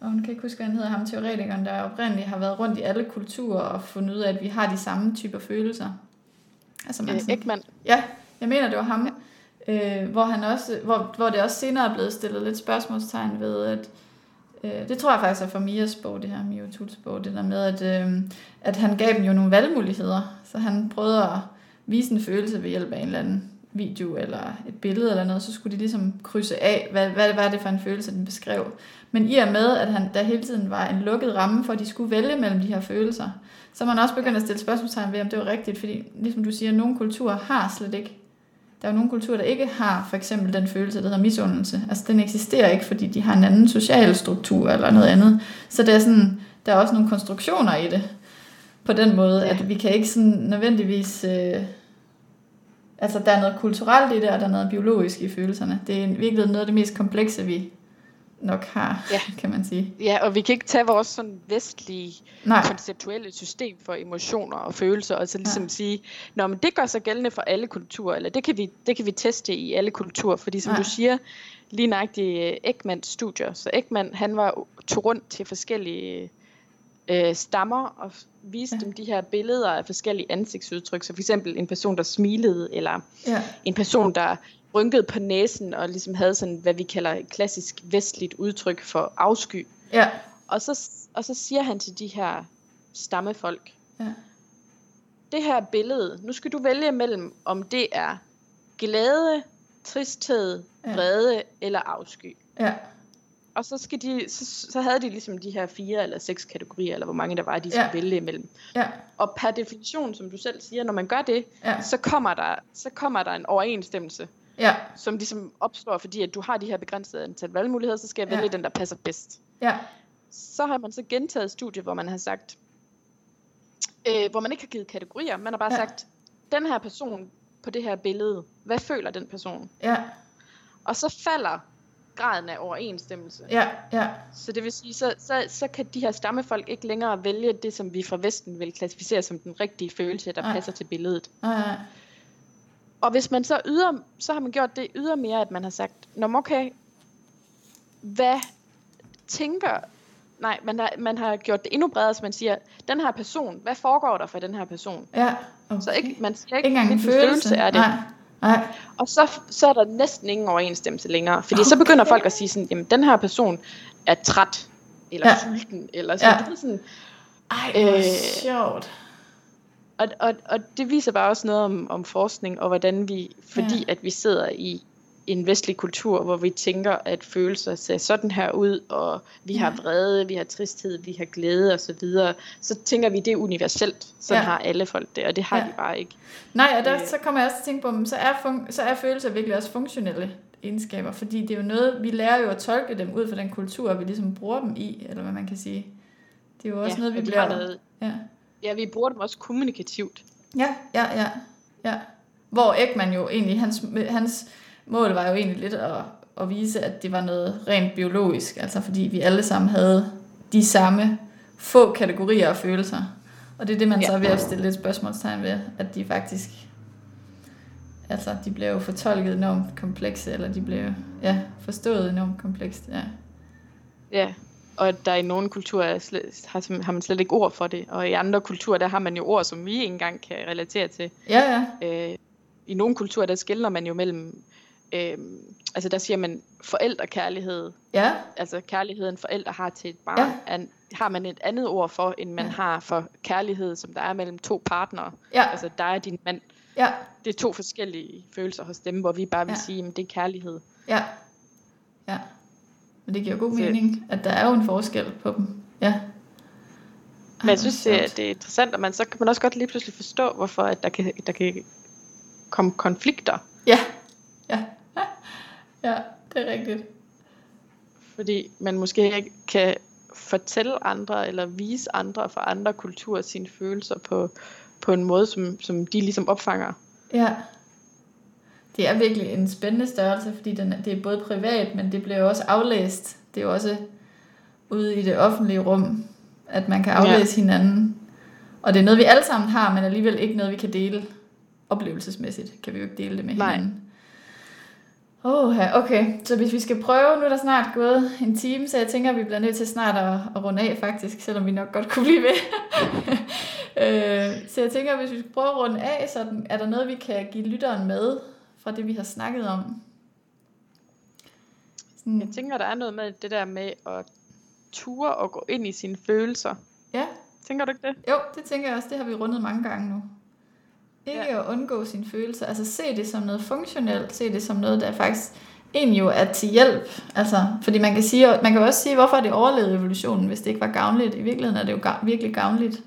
og hun kan ikke huske, hvad han hedder, ham teoretikeren, der oprindeligt har været rundt i alle kulturer og fundet ud af, at vi har de samme typer følelser. Altså man Øh, sådan, Ekman, Ja, jeg mener, det var ham. Ja. Øh, hvor, han også, hvor, hvor det også senere er blevet stillet lidt spørgsmålstegn ved, at øh, det tror jeg faktisk er fra Mias bog, det her, Mio Tuts bog, det der med, at, øh, at han gav dem jo nogle valgmuligheder. Så han prøvede at vise en følelse ved hjælp af en eller anden video eller et billede eller noget, så skulle de ligesom krydse af, hvad, hvad var det for en følelse, den beskrev. Men i og med, at han, der hele tiden var en lukket ramme for, at de skulle vælge mellem de her følelser, så man også begyndt at stille spørgsmålstegn ved, om det var rigtigt, fordi ligesom du siger, nogle kulturer har slet ikke der er jo nogle kulturer, der ikke har for eksempel den følelse, der hedder misundelse. Altså den eksisterer ikke, fordi de har en anden social struktur eller noget andet. Så der er, sådan, der er også nogle konstruktioner i det. På den måde. Ja. at vi kan ikke sådan nødvendigvis... Øh, altså der er noget kulturelt i det, og der er noget biologisk i følelserne. Det er virkelig noget af det mest komplekse, vi nok har, Ja. kan man sige. ja, og vi kan ikke tage vores sådan vestlige Nej, konceptuelle system for emotioner og følelser, og så ligesom ja. sige, Nå, men det gør sig gældende for alle kulturer, eller det kan vi, det kan vi teste i alle kulturer, fordi som Nej. du siger, lige nøjagtigt Ekmans studier, så Ekman, han var tog rundt til forskellige øh, stammer og viste Ja. ja. dem de her billeder af forskellige ansigtsudtryk, så for eksempel en person, der smilede, eller ja, en person, der rynkede på næsen, og ligesom havde sådan, hvad vi kalder et klassisk vestligt udtryk for afsky. ja, Og så, og så siger han til de her stammefolk, ja, det her billede, nu skal du vælge mellem, om det er glæde, tristhed, Ja. vrede eller afsky. ja, Og så, skal de, så, så havde de ligesom de her fire eller seks kategorier, eller hvor mange der var, de Ja. skulle vælge imellem. ja, Og per definition, som du selv siger, når man gør det, ja, så kommer der, så kommer der en overensstemmelse, ja, som ligesom opstår, fordi at du har de her begrænsede antal valgmuligheder, så skal jeg Ja. vælge den, der passer bedst. ja, Så har man så gentaget studiet, hvor man har sagt, øh, hvor man ikke har givet kategorier, man har bare Ja. ja. sagt, den her person på det her billede, hvad føler den person? ja, Og så falder graden af overensstemmelse. ja, ja, Så det vil sige, så, så, så kan de her stammefolk ikke længere vælge det, som vi fra Vesten vil klassificere som den rigtige følelse, der Nej. passer til billedet. nej, nej, Og hvis man så yder, så har man gjort det ydermere, at man har sagt, Nå, okay, hvad tænker, nej, man har, man har gjort det endnu bredere, så man siger, den her person, hvad foregår der for den her person? ja, okay. Så ikke, man siger ikke, ikke hvilken følelse. er det. Nej, nej, Og så, så er der næsten ingen overensstemmelse længere. Fordi okay. så begynder folk at sige sådan, jamen den her person er træt, eller Ja. sulten, eller sådan, Ja. ja. sådan. Ej, hvor Øh, sjovt. Og, og, og det viser bare også noget om, om forskning, og hvordan vi, fordi ja. at vi sidder i en vestlig kultur, hvor vi tænker, at følelser ser sådan her ud, og vi Ja. har vrede, vi har tristhed, vi har glæde og så videre, så tænker vi, det er universelt. Sådan Ja. har alle folk det, og det har Ja. de bare ikke. Nej, og der, Øh. så kommer jeg også til at tænke på, så er, fun- så er følelser virkelig også funktionelle egenskaber, fordi det er jo noget, vi lærer jo at tolke dem ud fra den kultur, vi ligesom bruger dem i, eller hvad man kan sige. Det er jo også Ja, noget, vi bliver... noget- Ja. Ja, vi bruger dem også kommunikativt. Ja, ja, ja, ja. Hvor Ekman jo egentlig, hans, hans mål var jo egentlig lidt at, at vise, at det var noget rent biologisk, altså fordi vi alle sammen havde de samme få kategorier af følelser. Og det er det, man Ja. så er ved at stille lidt spørgsmålstegn ved, at de faktisk, altså de blev jo fortolket enormt komplekse, eller de blev ja, forstået enormt komplekst, ja. Ja, og at der i nogle kulturer er slet, har, har man slet ikke ord for det, og i andre kulturer, der har man jo ord, som vi ikke engang kan relatere til. Ja, ja, Øh, I nogle kulturer, der skiller man jo mellem, øh, altså der siger man forældrekærlighed, ja, altså kærligheden forældre har til et barn, Ja. er, har man et andet ord for, end man Ja. har for kærlighed, som der er mellem to partnere. ja, Altså dig og din mand. ja, Det er to forskellige følelser hos dem, hvor vi bare vil Ja. sige, at det er kærlighed. ja, ja. Men det giver god Så- mening, at der er jo en forskel på dem, ja. Men jeg synes, det, er- det er interessant, og man, så kan man også godt lige pludselig forstå, hvorfor at der, kan, der kan komme konflikter. Ja, det er rigtigt. Fordi man måske ikke kan fortælle andre, eller vise andre fra andre kulturer sine følelser på, på en måde, som, som de ligesom opfanger. Ja. Det er virkelig en spændende størrelse, fordi den, det er både privat, men det bliver også aflæst. Det er jo også ude i det offentlige rum, at man kan aflæse ja. hinanden. Og det er noget, vi alle sammen har, men alligevel ikke noget, vi kan dele oplevelsesmæssigt. Kan vi jo ikke dele det med Nej. hinanden. Åh, okay. Så hvis vi skal prøve, nu er der snart gået en time, så jeg tænker, at vi bliver nødt til snart at, at runde af faktisk, selvom vi nok godt kunne blive ved. øh, så jeg tænker, at hvis vi skal prøve at runde af, så er er der noget, vi kan give lytteren med fra det, vi har snakket om. Sådan, Jeg tænker, der er noget med det der med at ture og gå ind i sine følelser. ja, Tænker du ikke det? jo, det tænker jeg også, det har vi rundet mange gange nu. Ikke ja. at undgå sine følelser, altså se det som noget funktionelt, se det som noget, der faktisk egentlig jo er til hjælp. Altså, fordi man kan, sige, man kan også sige, hvorfor det overlevet evolutionen, hvis det ikke var gavnligt. I virkeligheden er det jo gav, virkelig gavnligt.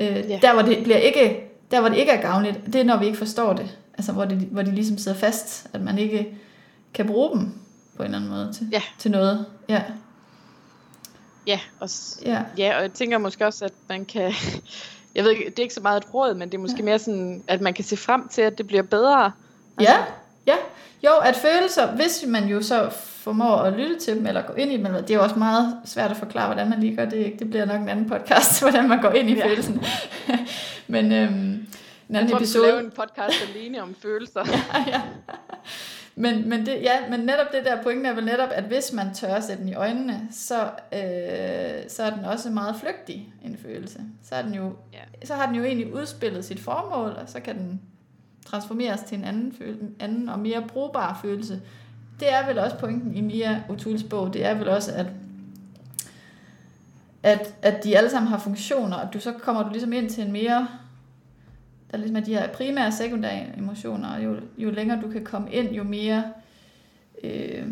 Øh, Ja. der, hvor det bliver ikke, der, hvor det ikke er gavnligt, det er, når vi ikke forstår det. Altså, hvor, det, hvor de ligesom sidder fast, at man ikke kan bruge dem på en eller anden måde til, Ja. til noget. Ja, Ja, og, ja, ja, og jeg tænker måske også, at man kan... Jeg ved ikke, det er ikke så meget et råd, men det er måske mere sådan, at man kan se frem til, at det bliver bedre. Ja, ja. Jo, at følelser, hvis man jo så formår at lytte til dem, eller gå ind i dem, det er jo også meget svært at forklare, hvordan man lige gør det. Det bliver nok en anden podcast, hvordan man går ind i Ja. følelsen. Men øhm, en Jeg anden tror, vi skal episode. lave en podcast alene om følelser. ja. Men, men, det, ja, men netop det der pointen er vel netop, at hvis man tør at sætte den i øjnene, så, øh, så er den også meget flygtig, en følelse. Så, er den jo, Ja. så har den jo egentlig udspillet sit formål, og så kan den transformeres til en anden, føl- en anden og mere brugbar følelse. Det er vel også pointen i Mia Otuls bog, det er vel også, at, at, at de alle sammen har funktioner, og du så kommer du ligesom ind til en mere der ligesom er de her primære og sekundære emotioner, og jo, jo længere du kan komme ind, jo mere, øh,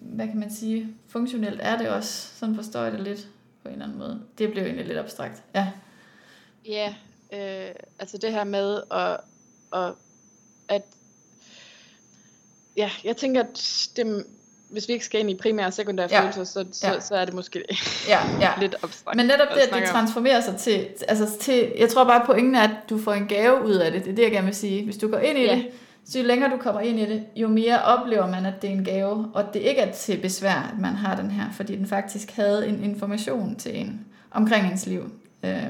hvad kan man sige, funktionelt er det også. Sådan forstår jeg det lidt på en eller anden måde. Det blev egentlig lidt abstrakt. Ja, Ja, øh, altså det her med at, at, at ja, jeg tænker, at det, hvis vi ikke skal ind i primære og sekundære Ja. ja. følelser, så, så, Ja. ja. så er det måske ja, ja. lidt abstrakt. Men netop det, at det transformerer sig til, altså til, jeg tror bare pointen er, at du får en gave ud af det. Det er det, jeg gerne vil sige. Hvis du går ind i Ja. det, så jo længere du kommer ind i det, jo mere oplever man, at det er en gave, og det ikke er til besvær, at man har den her, fordi den faktisk havde en information til en omkring ens liv, øh,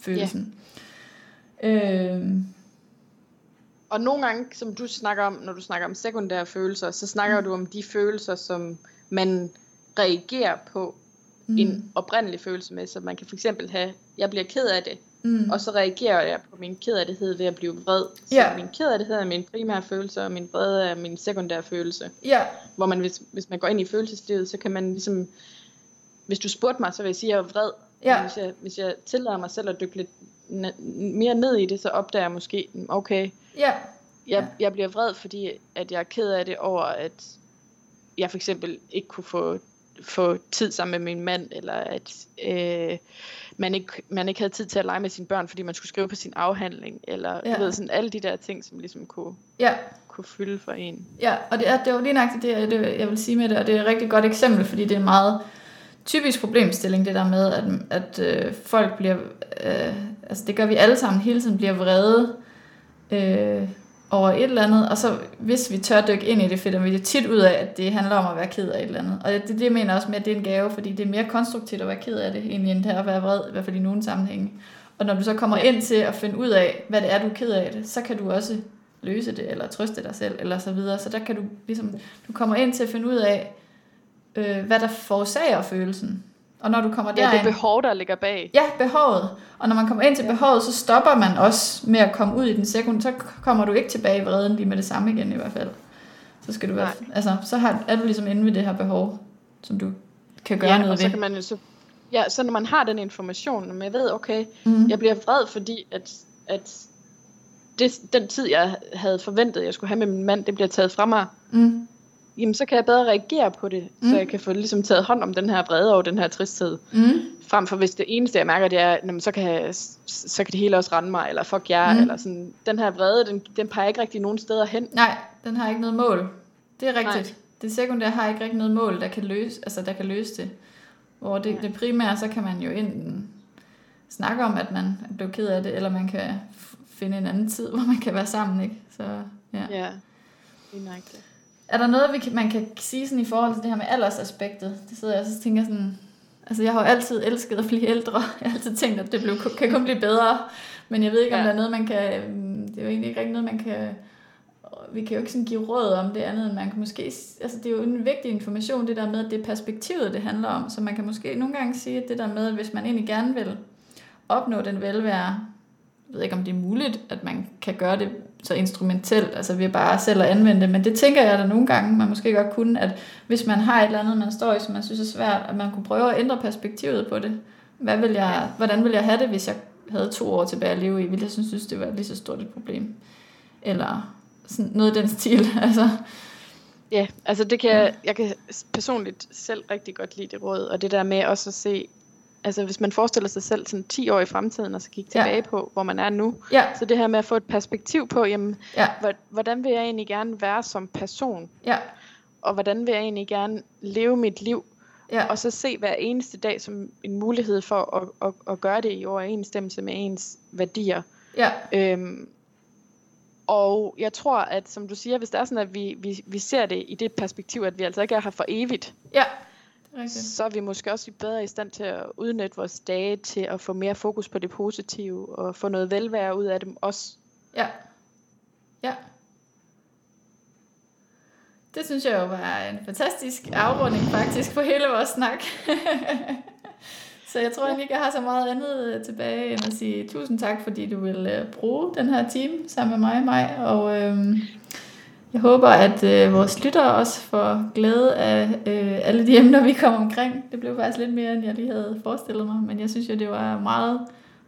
følelsen. Øh, Og nogle gange, som du snakker om, når du snakker om sekundære følelser, så snakker Mm. du om de følelser, som man reagerer på mm, en oprindelig følelse med. Så man kan for eksempel have, jeg bliver ked af det, mm, og så reagerer jeg på min kederlighed ved at blive vred. Så Ja. min kederlighed er min primære følelse, og min vrede er min sekundære følelse. ja, Hvor man, hvis, hvis man går ind i følelseslivet, så kan man ligesom, hvis du spurgte mig, så vil jeg sige, at jeg er vred. Men Hvis, jeg, hvis jeg tillader mig selv at dykke lidt mere ned i det, så opdager jeg måske, mm, okay, ja, jeg, jeg bliver vred, fordi at jeg er ked af det over, at jeg for eksempel ikke kunne få, få tid sammen med min mand, eller at øh, man, ikke, man ikke havde tid til at lege med sine børn, fordi man skulle skrive på sin afhandling, eller Ja. du ved, sådan alle de der ting, som ligesom kunne, ja, kunne fylde for en. Ja, og det er, det er jo lige nok det, det, jeg vil sige med det, og det er et rigtig godt eksempel, fordi det er en meget typisk problemstilling, det der med, at, at øh, folk bliver, øh, altså det gør vi alle sammen, hele tiden bliver vrede øh, over et eller andet, og så hvis vi tør dykke ind i det, finder vi det tit ud af, at det handler om at være ked af et eller andet. Og det, det jeg mener også med, at det er en gave, fordi det er mere konstruktivt at være ked af det, egentlig end det at være vred, i hvert fald i nogle sammenhænge. Og når du så kommer ind til at finde ud af, hvad det er, du er ked af det, så kan du også løse det, eller trøste dig selv, eller så videre. Så der kan du ligesom, du kommer ind til at finde ud af, øh, hvad der forårsager følelsen. Og når du kommer Ja, derind... det er behov, der ligger bag. Ja, behovet. Og når man kommer ind til behovet, så stopper man også med at komme ud i den sekund. Så kommer du ikke tilbage i vreden lige med det samme igen i hvert fald. Så skal du være, altså, så har, er du ligesom inde ved det her behov, som du kan gøre ja, noget og så ved. kan man jo så, ja, så når man har den information, når man ved, okay, Mm. jeg bliver vred, fordi at, at det, den tid, jeg havde forventet, jeg skulle have med min mand, det bliver taget fra mig, Mm. Jamen så kan jeg bedre reagere på det, mm. Så jeg kan få ligesom taget hånd om den her vrede og den her tristhed. Mm. Frem for hvis det eneste, jeg mærker, det er, jamen, så, kan jeg, så kan det hele også rende mig, eller fuck jer, Mm. eller sådan. Den her vrede, den, den peger ikke rigtig nogen steder hen. Nej, den har ikke noget mål. Det er rigtigt. Nej. Det sekundære har ikke rigtig noget mål, der kan løse, altså der kan løse det. Hvor det, det primære, så kan man jo enten snakke om, at man er blevet ked af det, eller man kan finde en anden tid, hvor man kan være sammen, ikke? Så, ja. Ja, lige nøjagtigt. Er der noget, vi kan, man kan sige sådan i forhold til det her med aldersaspektet? Det sidder jeg og så tænker sådan... Altså, jeg har jo altid elsket at blive ældre. Jeg har altid tænkt, at det blev, kan kun blive bedre. Men jeg ved ikke, om Ja. der er noget, man kan... Det er jo egentlig ikke rigtig noget, man kan... Vi kan jo ikke sådan give råd om det andet, end man kan måske... Altså, det er jo en vigtig information, det der med, at det er perspektivet, det handler om. Så man kan måske nogle gange sige, at det der med, at hvis man egentlig gerne vil opnå den velvære, jeg ved ikke, om det er muligt, at man kan gøre det så instrumentelt, altså ved bare selv at anvende det, men det tænker jeg da nogle gange, man måske godt kunne, at hvis man har et eller andet, man står i, som man synes er svært, at man kunne prøve at ændre perspektivet på det. Hvad vil jeg, hvordan vil jeg have det, hvis jeg havde to år tilbage at leve i? Ville jeg synes, synes, det var lige så stort et problem? Eller sådan noget i den stil, altså. Ja, altså det kan jeg, jeg kan personligt selv rigtig godt lide det råd, og det der med også at se, altså hvis man forestiller sig selv sådan 10 år i fremtiden, og så Ja. tilbage på, hvor man er nu, Ja, så det her med at få et perspektiv på, jamen, ja, hvor- hvordan vil jeg egentlig gerne være som person, ja, og hvordan vil jeg egentlig gerne leve mit liv, ja, og så se hver eneste dag som en mulighed for at, at, at gøre det i overensstemmelse med ens værdier. ja, Øhm, og jeg tror, at som du siger, hvis det er sådan, at vi, vi, vi ser det i det perspektiv, at vi altså ikke er her for evigt, ja. Rigtigt. så er vi måske også bedre i stand til at udnytte vores dage til at få mere fokus på det positive, og få noget velvære ud af dem også. Ja. Ja. Det synes jeg jo var en fantastisk afrunding faktisk på hele vores snak. så jeg tror egentlig ikke, jeg har så meget andet øh, tilbage end at sige tusind tak, fordi du vil øh, bruge den her time sammen med mig og mig. Og øhm, jeg håber, at øh, vores lyttere også får glæde af øh, alle de emner, vi kom omkring. Det blev faktisk lidt mere, end jeg lige havde forestillet mig. Men jeg synes jo, det var meget,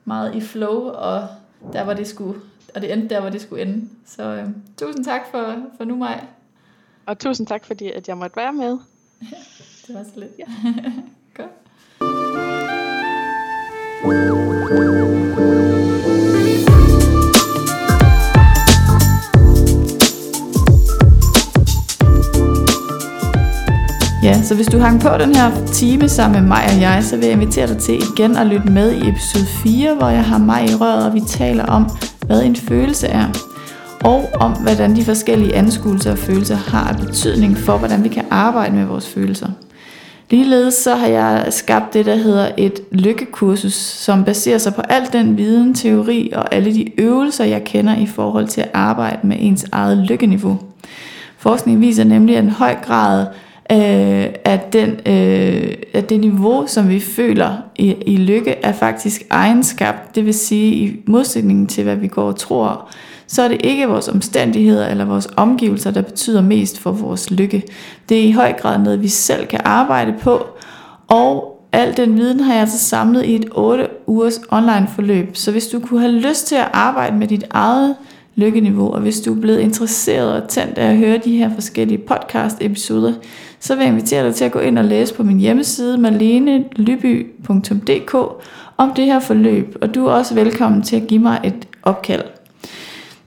meget i flow, og der var det skulle, og det endte der, hvor det skulle ende. Så øh, tusind tak for, for nu mig. Og tusind tak, fordi at jeg måtte være med. Det var så lidt. Ja. Godt. Så hvis du hang på den her time sammen med mig og jeg, så vil jeg invitere dig til igen at lytte med i episode 4, hvor jeg har mig i røret, og vi taler om, hvad en følelse er, og om, hvordan de forskellige anskuelser og følelser har betydning for, hvordan vi kan arbejde med vores følelser. Ligeledes så har jeg skabt det, der hedder et lykkekursus, som baserer sig på al den viden, teori og alle de øvelser, jeg kender i forhold til at arbejde med ens eget lykkeniveau. Forskning viser nemlig, at en høj grad øh, at, den, øh, at det niveau, som vi føler i, i lykke, er faktisk egenskabt. Det vil sige, i modsætning til, hvad vi går og tror, så er det ikke vores omstændigheder eller vores omgivelser, der betyder mest for vores lykke. Det er i høj grad noget, vi selv kan arbejde på, og al den viden har jeg altså samlet i et 8 ugers online forløb. Så hvis du kunne have lyst til at arbejde med dit eget lykkeniveau, og hvis du er blevet interesseret og tændt af at høre de her forskellige podcast episoder, så vil jeg invitere dig til at gå ind og læse på min hjemmeside malenelyby.dk om det her forløb, og du er også velkommen til at give mig et opkald.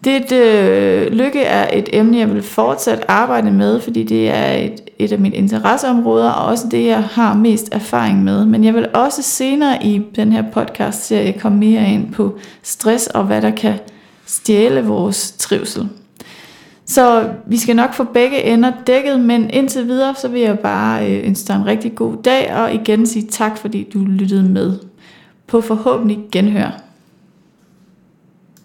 Det øh, lykke er et emne, jeg vil fortsat arbejde med, fordi det er et, et af mine interesseområder, og også det, jeg har mest erfaring med. Men jeg vil også senere i den her podcast-serie komme mere ind på stress og hvad der kan stjæle vores trivsel. Så vi skal nok få begge ender dækket, men indtil videre, så vil jeg bare øh, ønske dig en rigtig god dag, og igen sige tak, fordi du lyttede med. På forhåbentlig genhør.